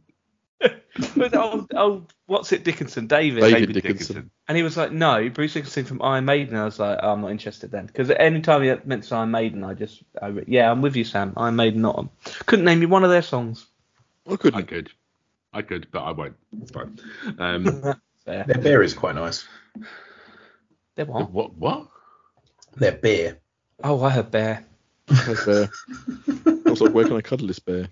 But old, old, what's it, Dickinson, David. David Dickinson. And he was like, no, Bruce Dickinson from Iron Maiden. I was like, oh, I'm not interested then. Because any time he mentions Iron Maiden, I just, I, re- yeah, I'm with you, Sam. Iron Maiden, not 'em. Couldn't name you one of their songs. I I couldn't. could, I could, but I won't. It's fine. Um, Their beer is quite nice. They're what? what? What? Their beer. Oh, I heard Bear. Like bear. I was like, where can I cuddle this bear?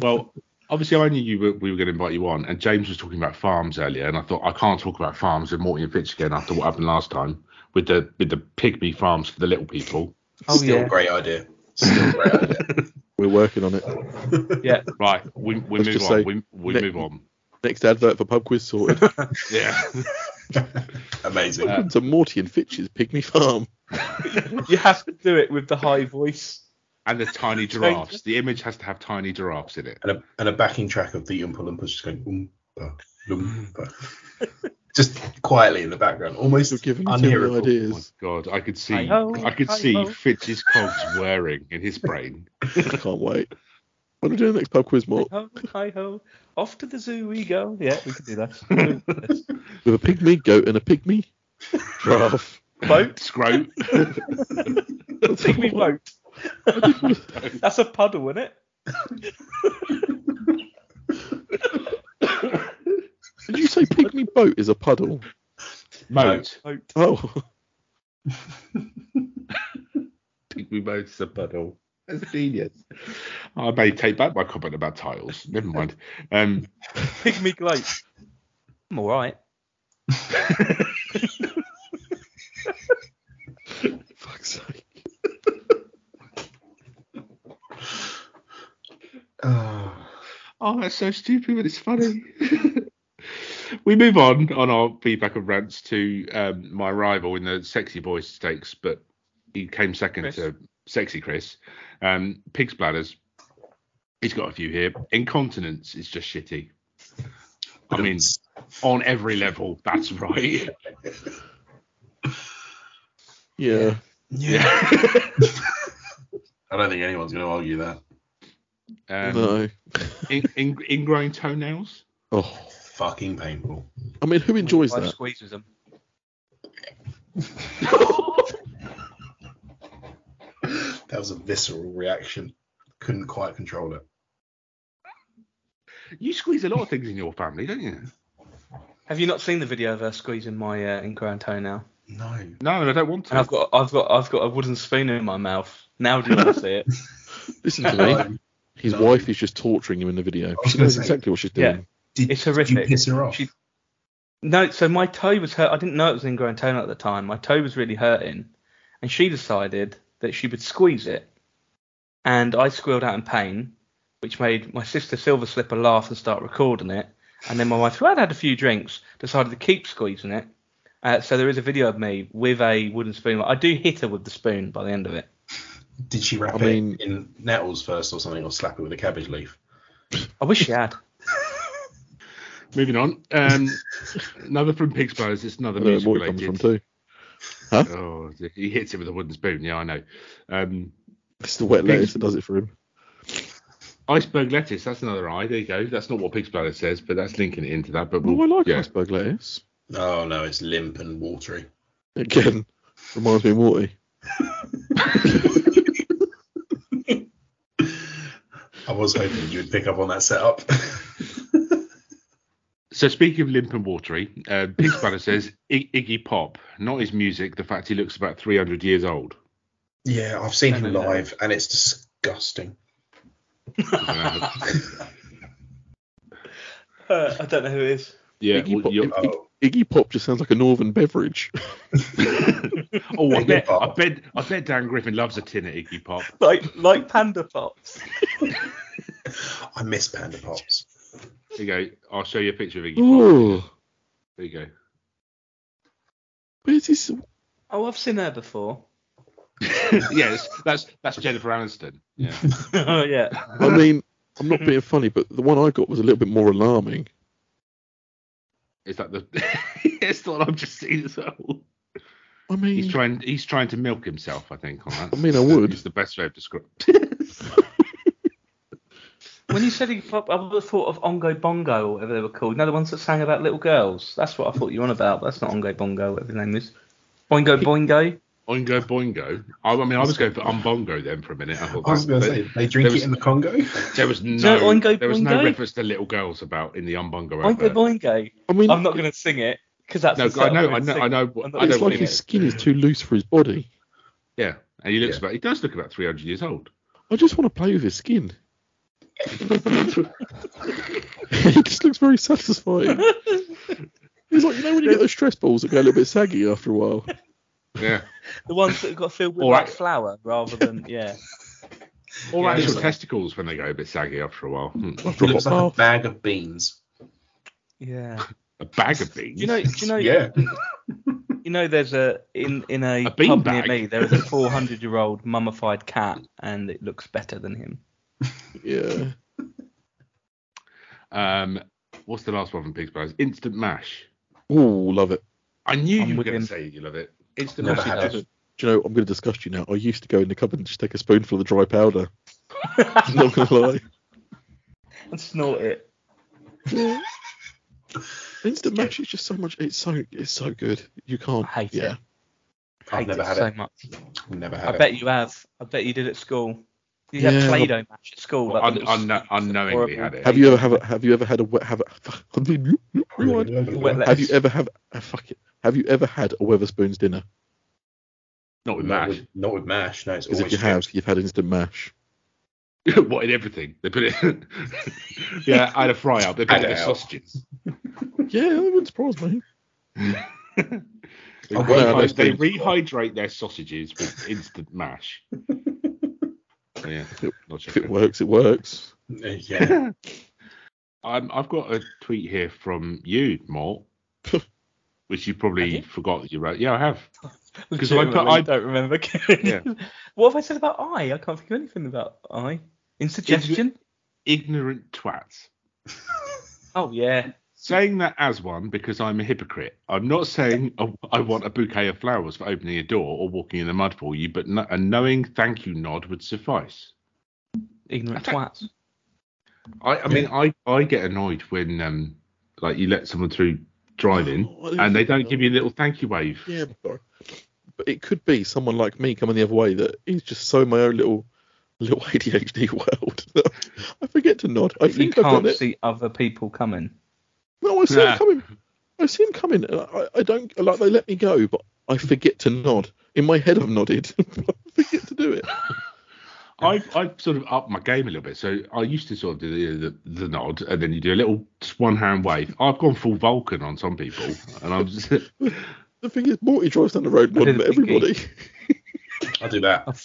Well, obviously, I knew you were, we were going to invite you on, and James was talking about farms earlier, and I thought I can't talk about farms with Morty and Fitch again after what happened last time with the with the pygmy farms for the little people. Oh, Still yeah. a great idea. Still a great idea. We're working on it. Yeah. Right, we we Let's move on. say, we we ne- move on. Next advert for pub quiz sorted. Yeah. Amazing. Welcome to Morty and Fitch's Pygmy Farm. You have to do it with the high voice. and the tiny giraffes. The image has to have tiny giraffes in it. and, a, and a backing track of the Oompa Loompas just going Oompa Loompa. just quietly in the background, almost You're giving me too unhearable. Oh my ideas. god, I could see I could see Fitch's cogs whirring in his brain. I can't wait. When are we doing the next pub quiz, Mort? Hi ho, hi ho. Off to the zoo we go. Yeah, we can do that. With a pygmy goat and a pygmy giraffe. Boat. Scrote. Pygmy boat. That's a puddle, isn't it? Did you say pygmy boat is a puddle? Moat. Boat. Oh, Pygmy moat's a puddle. That's genius. I may take back my comment about tiles. Never mind. Um, Pygmy gloat. I'm all right. fuck's sake. Oh. oh, that's so stupid, but it's funny. we move on on our feedback and rants to um, my rival in the Sexy Boys Stakes, but he came second Chris. to Sexy Chris. Um, Pig's bladders. He's got a few here. Incontinence is just shitty. I mean, on every level, that's right. Yeah. yeah. Yeah. I don't think anyone's going to argue that. Um, no. in, in, ingrown toenails. Oh, Fucking painful. I mean, who enjoys I that? squeezes them. That was a visceral reaction. Couldn't quite control it. You squeeze a lot of things in your family, don't you? Have you not seen the video of her squeezing my uh, ingrown toenail? No. No, I don't want to. And to. I've got I've got I've got a wooden spoon in my mouth. Now do you want to see it? Listen to me. His No. wife is just torturing him in the video. was She knows say- exactly what she's Yeah. doing. Did, It's Did horrific. you piss her off? She- No, so my toe was hurt. I didn't know it was an ingrown toenail at the time. My toe was really hurting, and she decided that she would squeeze it, and I squealed out in pain, which made my sister Silver Slipper laugh and start recording it. And then my wife, who had had a few drinks, decided to keep squeezing it. Uh, so there is a video of me with a wooden spoon. I do hit her with the spoon by the end of it. Did she wrap I mean- it in nettles first or something, or slap it with a cabbage leaf? I wish she had. Moving on. Um, another from Pig's Brothers. It's another I know music what comes related. from too. Oh, he hits it with a wooden spoon. Yeah, I know. Um, It's the wet lettuce that does it for him. iceberg lettuce. That's another eye. There you go. That's not what Pig's Brothers says, but that's linking it into that. But Oh, we'll, I like yeah. iceberg lettuce. Oh no, it's limp and watery. Again, reminds me of Morty. I was hoping you would pick up on that setup. So speaking of limp and watery, uh, Pig's Brothers says I- Iggy Pop, not his music, the fact he looks about 300 years old. yeah, I've seen I him know that. live, and it's disgusting. Uh, I don't know who it is. yeah. Iggy well, Pop, you're- Oh, Iggy Pop just sounds like a northern beverage. oh, I bet, I bet, I bet Dan Griffin loves a tin of Iggy Pop. Like like Panda Pops. I miss Panda Pops. There you go. I'll show you a picture of Iggy Pop. oh, There you go. where's this? Oh, I've seen her before. yes, that's that's Jennifer Aniston. Yeah. oh yeah. I mean, I'm not being funny, but the one I got was a little bit more alarming. Is that the? it's the one I've just seen as well. I mean, He's trying. He's trying to milk himself. I think on that. I mean, I would. It's the best way of describing. When you said Iggy Pop, I would have thought of Ongo Bongo or whatever they were called. You know the ones that sang about little girls. That's what I thought you were on about. That's not Ongo Bongo, whatever his name is. Boingo Boingo. Oingo boingo. I, I mean, I was going for umbongo then for a minute. I, thought I was going to say, they drink was- it in the Congo. There was you know no, Oingo there was no Boingo? reference to little girls about in the umbongo Boingo advert. Boingo. I mean, I'm not going to sing it because that's No, the I song know, I'm I know. I know. I'm not I it's don't like his it. skin is too loose for his body. Yeah, and he looks Yeah. about. He does look about 300 years old. I just want to play with his skin. he just looks very satisfying. He's like, you know, when you get those stress balls that go a little bit saggy after a while. Yeah. The ones that got filled with All like right. flour rather than yeah. Or Yeah, actual testicles when they go a bit saggy after a while. Hmm. It looks like a bag of beans. Yeah. A bag of beans. Do you know? Do you know? Yeah. You know, there's a in in a, A pub bag? near me. There is a 400 year old mummified cat, and it looks better than him. Yeah. Um, what's the last one from Pig's Brothers? Instant mash. Ooh, love it. I knew I'm you were going to say you love it. Instant Never mash. had is it. just- Do you know, I'm going to disgust you now. I used to go in the cupboard and just take a spoonful of the dry powder. I'm not going to lie. and snort it. Instant mash is just so much. It's so it's so good. You can't. I hate yeah. it. I've hate never it had so it. much. Never I had it. bet you have. I bet you did at school. You Yeah, had Play-Doh match at school. Well, like un- un- unknowingly horrible- had it. Have you ever have a, have you ever had a wet have a rewind? Have you ever have uh, fuck it? Have you ever had a Wetherspoons dinner? Not with Not mash. with, not with mash. No, it's Because if you have, you've had instant mash. what in everything? They put it. yeah, I had a fry up. They put it in the sausages. Yeah, that wouldn't surprise me. They, Oh, rehy- they rehydrate their sausages with instant mash. So, yeah, not If it works, it works. Uh, yeah. Um, I've got a tweet here from you, Mort, which you probably you? forgot that you wrote. Yeah, I have. Because I put- I- don't remember. Yeah. what have I said about I? I can't think of anything about I. In suggestion? Ignorant twats. Oh yeah. Saying that as one because I'm a hypocrite. I'm not saying I- I want a bouquet of flowers for opening a door or walking in the mud for you, but no, a knowing thank you nod would suffice. Ignorant twats. I, I mean, I, I get annoyed when um like you let someone through driving Oh, and they don't that. give you a little thank you wave. Yeah, but, but it could be someone like me coming the other way that is just so my own little little ADHD world. I forget to nod. I You think I've done can't it. see other people coming. No, I see Nah. him coming. I see him coming. and I, I don't like they let me go, but I forget to nod. In my head, I've nodded. but I forget to do it. I've, I've sort of upped my game a little bit. So I used to sort of do the, the, the nod and then you do a little just one hand wave. I've gone full Vulcan on some people. And I'm just, The thing is, Morty drives down the road I did nodding at everybody. I'll do that.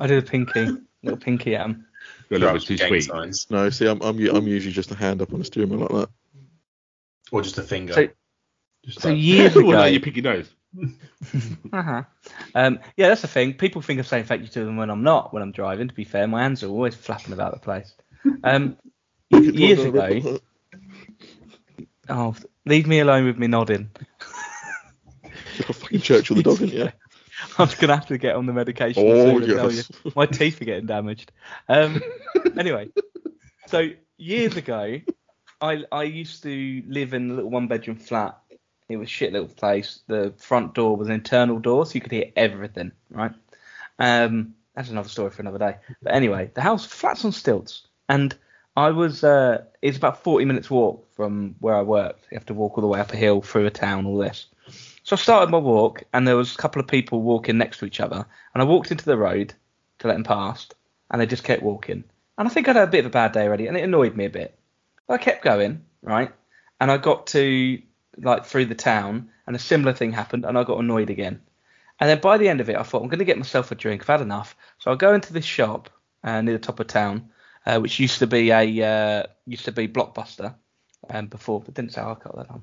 I do a pinky, little pinky at him. a little bit too sweet. signs. No, see, I'm, I'm I'm usually just a hand up on a steering wheel like that. Or just a finger. So- just So like- years ago, no, you pick your nose. Uh-huh. Um, yeah, that's the thing. People think of saying thank you to them when I'm not, when I'm driving. To be fair, my hands are always flapping about the place. Um, years ago, oh, leave me alone with me nodding. You're a fucking Churchill the dog, aren't you? I'm just gonna have to get on the medication. Oh soon, I tell yes. you. My teeth are getting damaged. Um, anyway, so years ago, I I used to live in a little one bedroom flat. It was shit little place. The front door was an internal door, so you could hear everything. Right. Um, that's another story for another day. But anyway, the house flats on stilts, and I was uh, it's about 40 minutes walk from where I worked. You have to walk all the way up a hill through a town, all this. So I started my walk, and there was a couple of people walking next to each other, and I walked into the road to let them past, and they just kept walking. And I think I'd had a bit of a bad day already, and it annoyed me a bit. I kept going, right? And I got to like through the town, and a similar thing happened, and I got annoyed again. And then by the end of it, I thought I'm going to get myself a drink. I've had enough. So I go into this shop uh, near the top of town, uh, which used to be a uh, used to be Blockbuster um, before, but didn't say I got that on.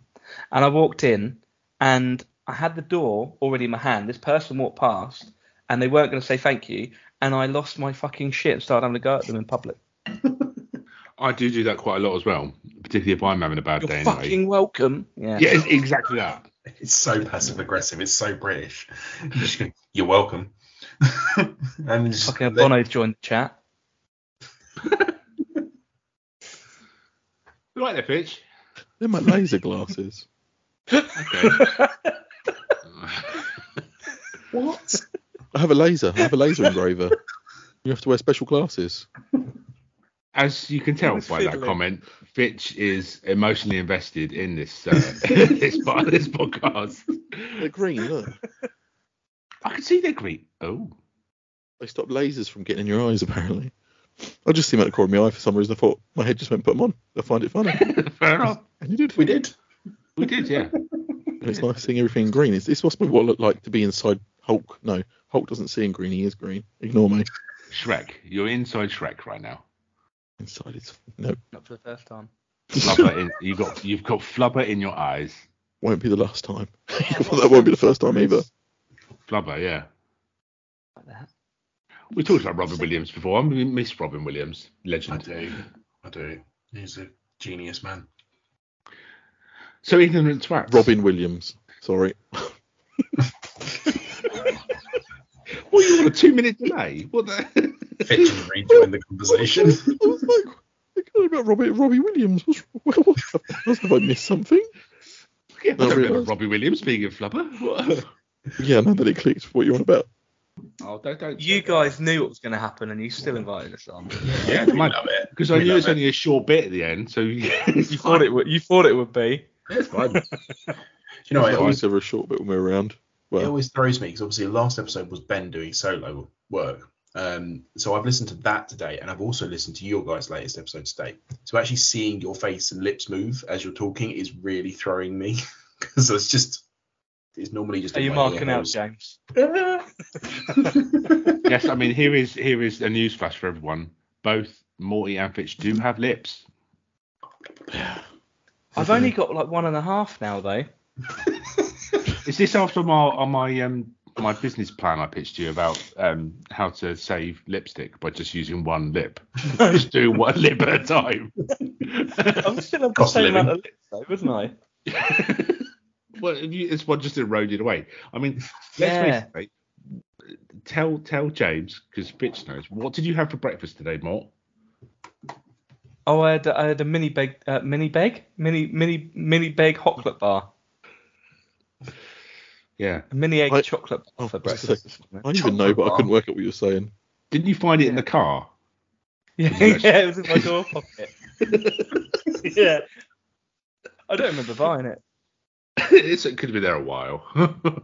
And I walked in, and I had the door already in my hand. This person walked past, and they weren't going to say thank you, and I lost my fucking shit and started having to go at them in public. I do do that quite a lot as well, particularly if I'm having a bad day. You're day fucking anyway. welcome. Yeah. Yeah, it's exactly that. It's so passive aggressive. It's so British. You just go, You're welcome. and then just Fucking let- Bono joined the chat. Right there, Fitch. They're my laser glasses. Okay. what? I have a laser. I have a laser engraver. You have to wear special glasses. As you can tell was by that comment, Fitch is emotionally invested in this uh, this part of this podcast. They're green. Look, I can see they're green. Oh, they stop lasers from getting in your eyes. Apparently, I just see them at the corner of my eye for some reason. I thought my head just went put them on. I find it funny, fair enough. and you did. We did. We did, yeah. And it's nice seeing everything in green. It's, it's must be what it looked like to be inside Hulk. No, Hulk doesn't see in green. He is green. Ignore me. Shrek, you're inside Shrek right now. Inside it's no. Not for the first time. Flubber in, you got you've got flubber in your eyes. Won't be the last time. that won't be the first time either. Flubber, yeah. Like that. We talked about Robin Williams before. I miss Robin Williams, legend. I do. I do. He's a genius man. So ignorant twats. Robin Williams. Sorry. What you want a two minute delay? What the? Fitch and rejoin the conversation. I was like, I got about Robbie, Robbie Williams. What's, what, what, have I missed something? yeah, I I don't remember. Robbie Williams being a flubber. What? Yeah, now that it clicked what you're on about. Oh, don't, don't. You guys knew what was going to happen, and you still invited us on. Yeah, we my- love it. because I knew love it's it. only a short bit at the end, so You thought it would. You thought it would be. it's fine. Do you know, what, it It always, was ever a short bit when we're around. it always throws me because obviously the last episode was Ben doing solo work. Um, so I've listened to that today, and I've also listened to your guys' latest episode today. So actually seeing your face and lips move as you're talking is really throwing me because it's just it's normally just. Are you marking out. James? yes, I mean here is here is a news flash for everyone. Both Morty and Fitch do have lips. I've only got like one and a half now, though. Is this after my on my um my business plan I pitched to you about um how to save lipstick by just using one lip? just do one lip at a time. I'm still have the Cost of same amount of lips, though, wasn't I? well, if you, it's one just eroded away. I mean, let's Yeah. face it. Tell tell James because Fitch knows. What did you have for breakfast today, Mort? Oh, I had, I had a mini bag, uh, mini bag, mini mini mini bag chocolate bar, Yeah. a mini egg I- chocolate bar Oh, for I was gonna breakfast. this. I didn't even know, but I couldn't work out what you were saying. Didn't you find it in the car? Yeah, yeah, it was in my door pocket. yeah. I don't remember buying it. it's, it could have been there a while.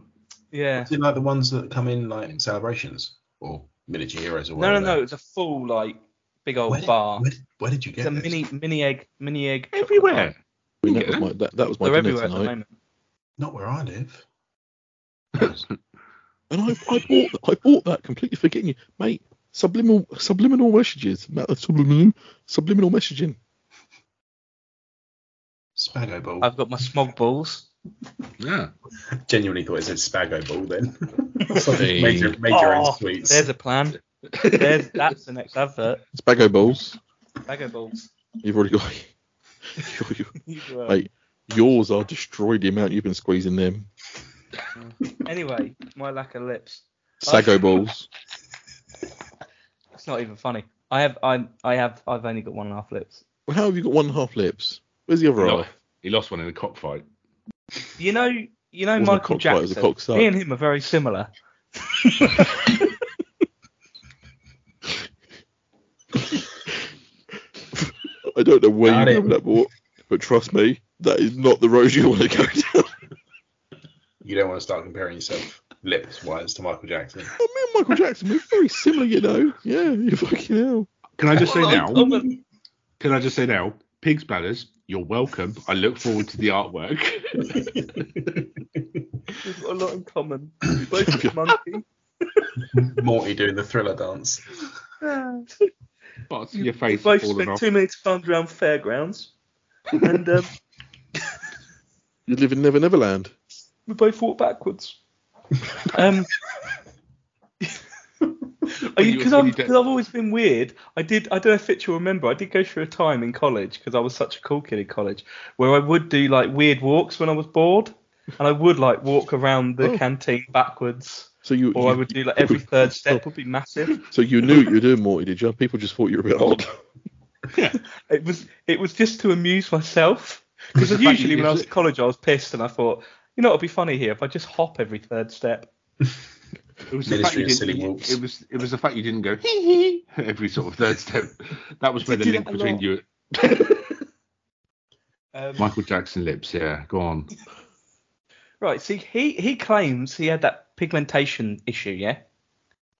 Yeah. Is it like the ones that come in like in celebrations or miniature heroes or whatever? No, no, no. It was a full like big old Where did, bar. where, did, where did you get it? It's a this? mini mini egg mini egg. Everywhere. bar. I mean, that, was my, that, that was my They're dinner everywhere at the moment. Not where I live. And I, I bought I bought that completely forgetting you, mate. Subliminal subliminal messages, ma- uh, subliminal subliminal messaging. Spago ball. I've got my smog balls. yeah. genuinely thought it said Spago ball then. It's like Hey. major major Oh, own sweets. There's a plan. There's that's the next advert. Spago balls. Bago balls. You've already got. You were- Mate, yours are destroyed the amount you've been squeezing them. Mm. Anyway, my lack of lips. Sago balls. It's not even funny. I have I'm I have I've only got one and a half lips. Well, how have you got one and a half lips? Where's the other He eye? lost, he lost one in a cockfight. You know you know Wasn't a Michael cockfight, it was a Jackson. cocksuck. Me and him are very similar. I don't know where Got you're it. going with that, but, but trust me, that is not the road you want to go down. You don't want to start comparing yourself lips wise to Michael Jackson. Oh, me and Michael Jackson, we're very similar, you know. Yeah, you fucking hell. Can I just say now? Can I just say now? Pig's bladders, you're welcome. I look forward to the artwork. We've got a lot in common. Both have monkey. Morty doing the thriller dance. What's your face we both spent off? two minutes times around fairgrounds, and um, You live in Never Never Land. We both walk backwards. Um, because I'm you do- because I've always been weird. I did I don't know if Fitch will remember. I did go through a time in college because I was such a cool kid in college where I would do like weird walks when I was bored, and I would like walk around the Oh. canteen backwards, So you, or you I would do like every third step would be massive. so you knew what you were doing, Morty, did you? People just thought you were a bit odd. It was it was just to amuse myself because usually when I was at college I was pissed and I thought you know it'd be funny here if I just hop every third step. It was the fact Ministry you of Silly didn't. Walks. It was it was the fact you didn't go hee hee every sort of third step. That was where the link between lot. you. Um, Michael Jackson lips. Yeah, go on. Right. See, he he claims he had that pigmentation issue. Yeah.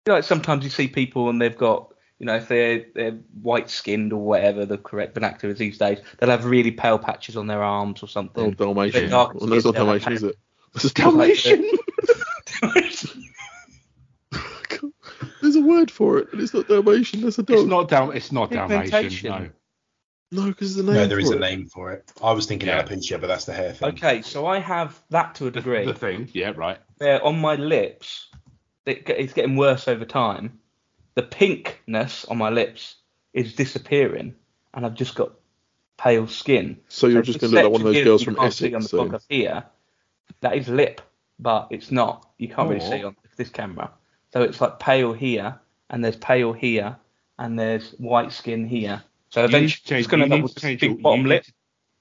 You know, like sometimes you see people and they've got, you know, if they're they're white skinned or whatever the correct vernacular is these days, they'll have really pale patches on their arms or Oh, something. Dalmatian. Bit dark Well, that's not Dalmatian, is it? This is Dalmatian. There's a word for it, and it's not Dalmatian. That's a dog. It's not Dal. It's not Dalmatian. No. No, because there's a name. No, there is for a it. name for it. I was thinking Yeah. alopecia, but that's the hair thing. okay, so I have that to a degree. the thing. Yeah, right. Where on my lips, it, it's getting worse over time. The pinkness on my lips is disappearing, and I've just got pale skin. So you're So just going to look like one of those girls from you Essex. on the So. podcast here. That is lip, but it's not. You can't really Oh. see on this camera. So it's like pale here, and there's pale here, and there's white skin here. So You need eventually, it's going to you need to change your, bottom you need lip. to-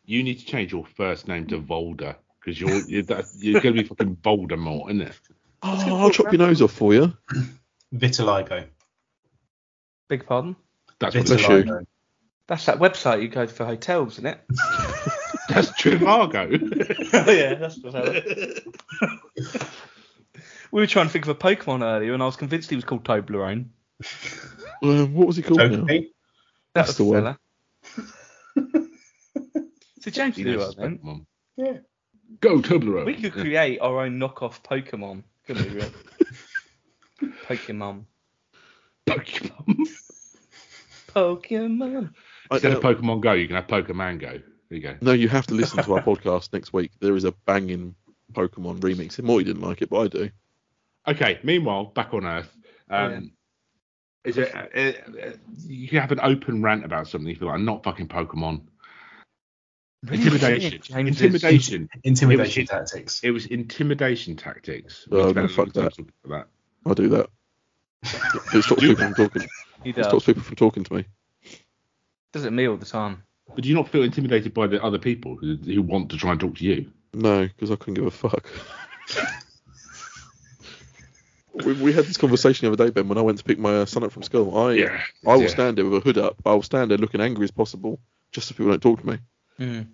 You need to change your first name to Volder because you're you're, you're going to be fucking Voldemort, isn't it? Oh, I'll chop your nose off for you. Vitiligo. Big pardon. That's what Bless it's you. That's that website you go for hotels, isn't it? That's Trivago. oh yeah, that's what We were trying to think of a Pokemon earlier, and I was convinced he was called Toblerone. Um, what was he called now? That That's was the the one. fella. so James He knew knows what I. Pokemon. Yeah. Go Toblerone. We could create our own knockoff Pokemon, couldn't we, Rick? Pokemon. Pokemon. Pokemon. I Instead know- of Pokemon Go, you can have Pokemon Go. There you go. No, you have to listen to our podcast next week. There is a banging Pokemon remix. Morty didn't like it, but I do. Okay. Meanwhile, back on Earth, um, is it? Uh, uh, you can have an open rant about something if you like. I'm Not fucking Pokemon. Intimidation. James Intimidation. Intimidation It was- tactics. It was intimidation tactics. Oh, no, fuck long time that. I'll do that. It stops people from talking. He It stops people from talking to me. Does it me all the time. But do you not feel intimidated by the other people who, who want to try and talk to you? No, because I couldn't give a fuck. we, we had this conversation the other day, Ben, when I went to pick my uh, son up from school. I Yeah. I will yeah. stand there with a hood up. I will stand there looking angry as possible, just so people don't talk to me. Mm.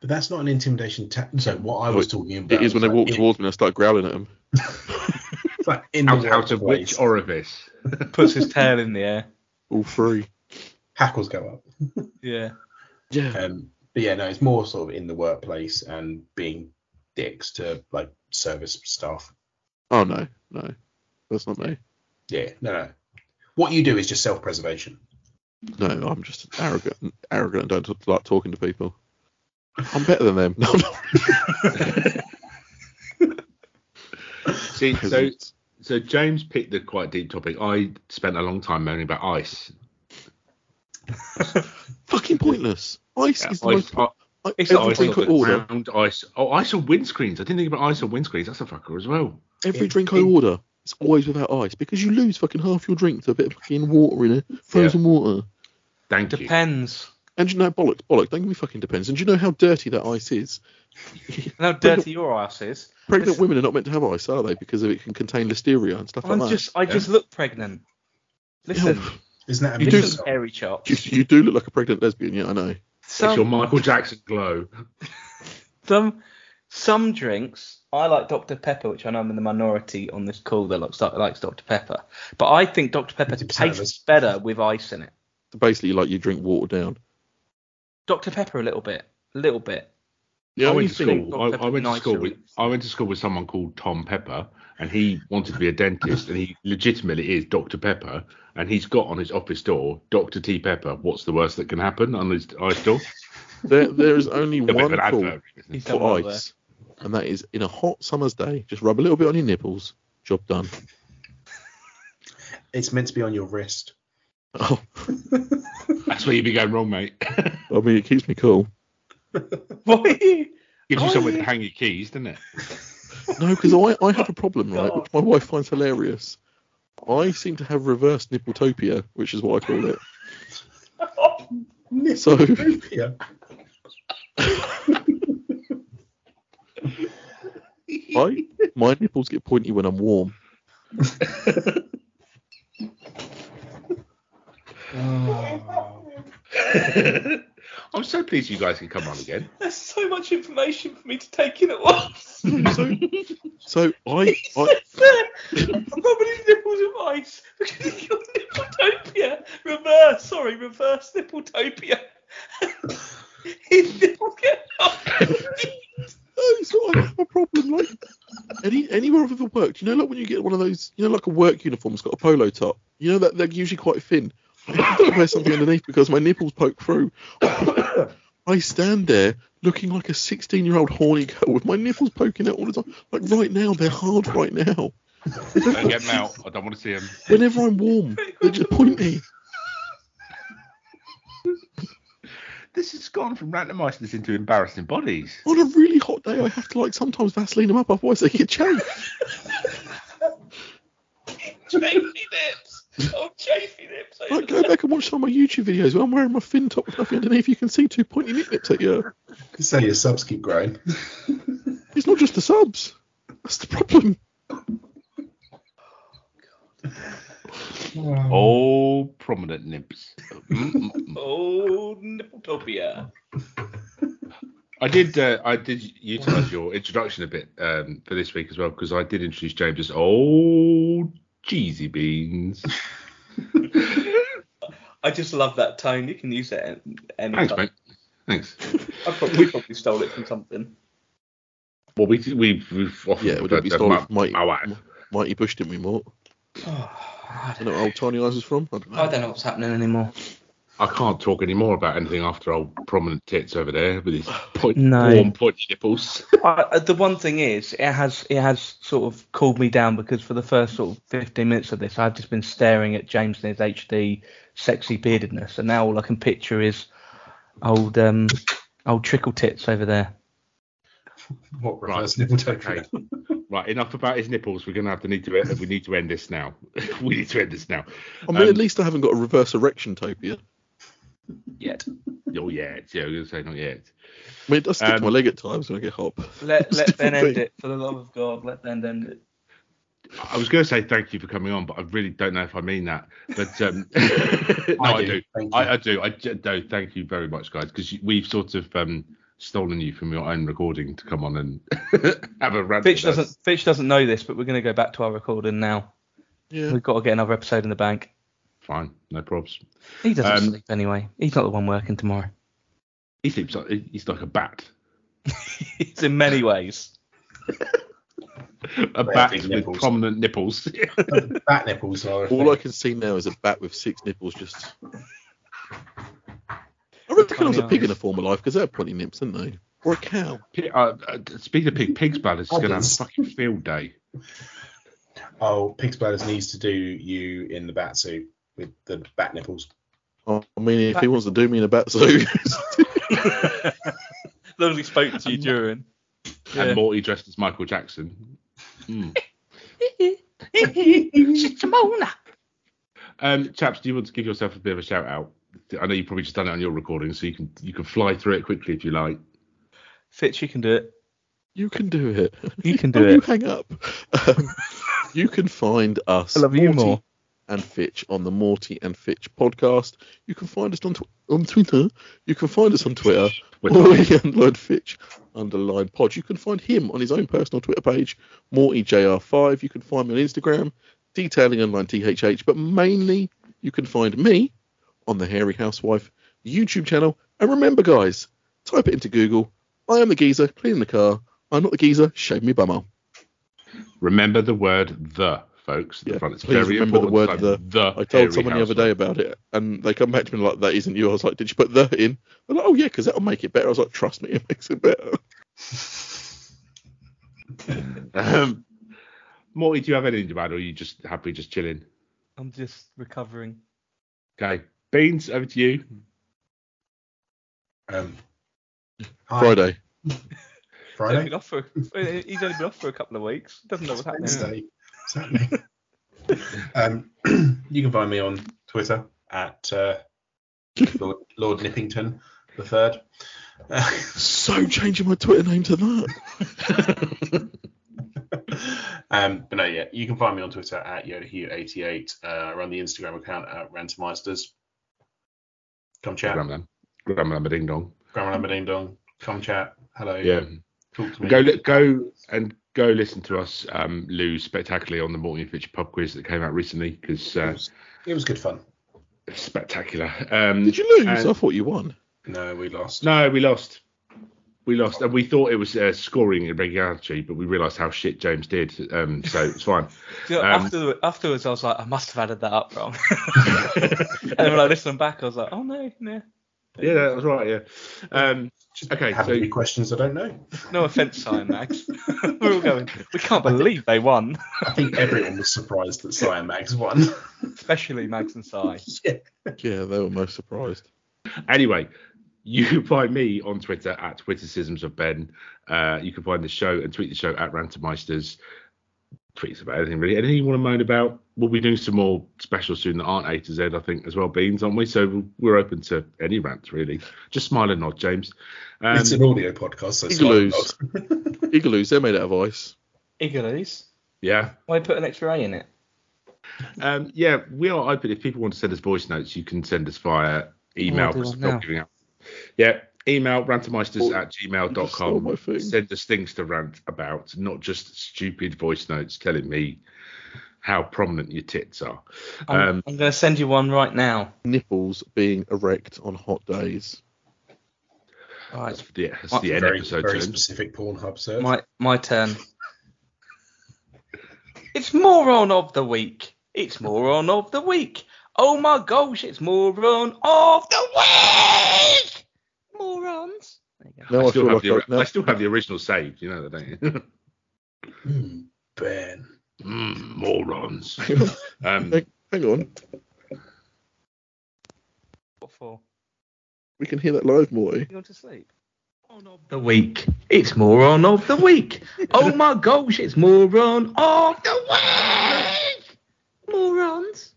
But that's not an intimidation. Ta- so what I was talking about It is when they was walk like, towards me and I start growling at them. It's like in the Out, out of workplace, which orifice? Puts his tail in the air. All three. hackles go up. Yeah. Yeah. Um, but yeah, no, it's more sort of in the workplace and being dicks to like service staff. Oh no, no, that's not me. Yeah, no, no. What you do is just self-preservation. No, I'm just arrogant, arrogant, and don't like talking to people. I'm better than them. No, no. See, so so James picked a quite deep topic. I spent a long time moaning about ice. fucking pointless. Ice Yeah, is the ice, most. uh, I, it's every ice drink I order, ground, ice. Oh, ice on windscreens. I didn't think about ice on windscreens. That's a fucker as well. every It- drink I it- order, it's always without ice because you lose fucking half your drink to a bit of fucking water in it, frozen water. Thank you. Depends. And you know, bollocks, bollocks. Don't give me fucking depends. And do you know how dirty that ice is? How dirty your ass is. Pregnant Listen. women are not meant to have ice, are they? Because it can contain listeria and stuff I'm like just, I just look pregnant. Listen, that. Isn't that a You do- listen, hairy chops. You, you do look like a pregnant lesbian, yeah, I know. It's your Michael Jackson glow. some, some drinks. I like Dr Pepper, which I know I'm in the minority on this call that likes, likes Dr Pepper. But I think Dr Pepper tastes better with ice in it. Basically, like you drink water down. Dr Pepper a little bit, a little bit. Yeah, I only went to school. I, I went to school with I went to school with someone called Tom Pepper, and he wanted to be a dentist, and he legitimately is Dr Pepper, and he's got on his office door Dr T Pepper. What's the worst that can happen on his ice door? there, there is only A bit of one an call advert. isn't He's it? done for well there. ice, and that is in a hot summer's day. Just rub a little bit on your nipples. Job done. It's meant to be on your wrist. Oh, That's where you would be going wrong, mate. I mean, it keeps me cool. Why are you? Gives you somewhere to hang your keys, doesn't it? No, because I, I have a problem, right, which my wife finds hilarious. I seem to have reverse nippletopia, which is what I call it. So- yeah. I, my nipples get pointy when I'm warm. Oh. I'm so pleased you guys can come on again. There's so much information for me to take in at once. So, so I, I, I'm rubbing his nipples with ice because he's got nippletopia. Reverse, sorry, reverse nippletopia. his nipples get up. no, so I a problem. Like any anywhere I've ever worked, you know, like when you get one of those, you know, like a work uniform, it's got a polo top. You know that they're usually quite thin. I have to wear something underneath because my nipples poke through. I stand there looking like a 16 year old horny girl with my nipples poking out all the time. Like right now, they're hard right now. Don't get them out. I don't want to see them. Whenever I'm warm, they just point me. This has gone from Rantermeisters into embarrassing bodies. On a really hot day, I have to like sometimes Vaseline them up, otherwise they get chafed. Chafy nips. Oh, chafy nips. Like go back and watch some of my YouTube videos where I'm wearing my fin top with nothing underneath. You can see two pointy nip nips at you. Say your subs keep growing. It's not just the subs. That's the problem. Oh, prominent nips. Oh, nippletopia. I did. Uh, I did utilize your introduction a bit um, for this week as well because I did introduce James as old cheesy beans. I just love that tone. You can use it at any Thanks, time. mate. Thanks. Probably, we probably stole it from something. Well, we we've we've often Yeah, we did. We stole it from Mighty, my wife. Mighty Boosh, didn't we, Mort? Oh, I I don't know where old Tiny Eyes is from. I don't know. I don't know what's happening anymore. I can't talk anymore about anything after old prominent tits over there with his point, No. warm pointy nipples. I, the one thing is, it has it has sort of cooled me down because for the first sort of 15 minutes of this, I've just been staring at James and his HD sexy beardedness, and now all I can picture is old um old trickle tits over there. What Right. reverse nippletopia? Okay. Right, enough about his nipples. We're gonna have to need to we need to end this now. we need to end this now. I mean, Um, at least I haven't got a reverse erection topia. Yet. Oh yeah, yeah, I was gonna say not yet. I mean, it does stick to Um, my leg at times when I get hop. Let It's let Ben different end it for the love of God. Let Ben end it. I was going to say thank you for coming on, but I really don't know if I mean that. But um, no, I, do. I do. I, I do. I j- no, thank you very much, guys, because we've sort of um, stolen you from your own recording to come on and have a rant. Fitch doesn't Fitch doesn't know this, but we're going to go back to our recording now. Yeah. We've got to get another episode in the bank. Fine, no probs. He doesn't Um, sleep anyway. He's not the one working tomorrow. He sleeps like he's like a bat. He's in many ways. A They bat with nipples. prominent nipples. Bat nipples are. All thing. I can see now is a bat with six nipples just. I reckon I was a pig in a former life because they have plenty of nips, didn't they? Or a cow. Pi- uh, uh, speaking of pig, pig's bladders is going to have a fucking field day. Oh, Pig's Bladders needs to do you in the bat suit with the bat nipples. Oh, I mean, if he wants to do me in a bat suit. Lovely spoke to you during. And Morty dressed as Michael Jackson. Simona. Um, chaps, do you want to give yourself a bit of a shout out? I know you've probably just done it on your recording, so you can you can fly through it quickly if you like. Fitch, you can do it. you can do it. You can Don't do you it. hang up. Um, you can find us. I love you Morty more. And Fitch on the Morty and Fitch podcast. You can find us on tw- on Twitter. You can find us on Twitter. Morty underline Fitch underline pod. You can find him on his own personal Twitter page, MortyJR5. You can find me on Instagram, detailing underline THH. But mainly, you can find me on the Hairy Housewife YouTube channel. And remember, guys, type it into Google. I am the geezer cleaning the car. I'm not the geezer. Shave me bummer. Remember the word the, folks. At Yeah, the front. It's please very remember the important. word It's like I told someone the other day about it, and they come back to me like, "That isn't you." I was like, "Did you put the in?" They're like, "Oh yeah, because that'll make it better." I was like, "Trust me, it makes it better." Um, Morty, do you have anything to add, or are you just happy just chilling? I'm just recovering. Okay, Beans, over to you. Um, hi. Friday. He's Friday. only been off for, he's only been off for a couple of weeks. Doesn't know what's happening. Wednesday. What's happening? um, you can find me on Twitter at uh, Lord, Lord Nippington the third. So changing my Twitter name to that. um, but no, yeah, you can find me on Twitter at YodaHugh88. Uh, run the Instagram account at Rantermeisters. Come chat. Grandma, Grandma Ding Dong. Grandma Lamba Ding Dong. Come chat. Hello. Yeah. Talk to me. Go go and go listen to us um, lose spectacularly on the Morty and Fitch pub quiz that came out recently because it, uh, was, it was good fun. spectacular. Um, Did you lose? and- I thought you won. No, we lost. No, we lost. We lost, and we thought it was uh, scoring irregularity, but we realised how shit James did. Um, so it's fine. You know, Um, after, afterwards, I was like, I must have added that up wrong. and when I listened back, I was like, oh no, no. yeah, that was right. Yeah. Um, Just Okay, Have so- any questions I don't know? No offence, Cyan Max. We're all going, we can't believe they won, I think everyone was surprised that Cyan Max won. especially Mags and Cy. yeah. Yeah, they were most surprised. anyway, you can find me on Twitter at Twittercisms of Ben. Uh, you can find the show and tweet the show at Rantermeisters. Tweets about anything really. Anything you want to moan about? We'll be doing some more specials soon that aren't A to Z, I think, as well, Beans, aren't we? So we're open to any rants really. Just smile and nod, James. Um, it's an audio podcast, so it's Igloos. not- Igaloos, they're made out of ice. Igaloos. yeah. Why put an extra A in it? Um, yeah, we are open. If people want to send us voice notes, you can send us via email. I'll do because one we're now. not giving out. Yeah, email rantermeisters Oh, at you stole my gmail.com. Send us things to rant about, not just stupid voice notes telling me how prominent your tits are. I'm, Um, I'm going to send you one right now. Nipples being erect on hot days. All right, That's the, that's What- the end very, episode very terms. specific Pornhub search. my my turn. It's moron of the week. It's moron of the week. Oh my gosh, it's moron of the week. Morons. There you go. Now I I, still, feel have like the, I, now, I still have the original saved, you know that, don't you? Hmm, ben. mm, morons. hang on, Um, hang, hang on. What for? We can hear that live, Morty. You going to sleep? Moron of the week. It's moron of the week. oh my gosh, it's moron of the week. Morons.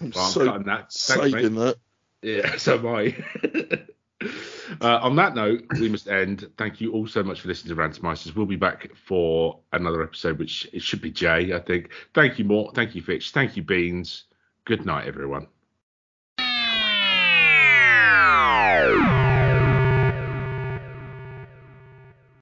I'm well, I'm so cutting that. Thanks, saving that. Yeah, so am I. Uh, on that note, we must end. Thank you all so much for listening to Rantermeisters. We'll be back for another episode, which it should be Jay, I think. Thank you, Mort. Thank you, Fitch. Thank you, Beans. Good night, everyone.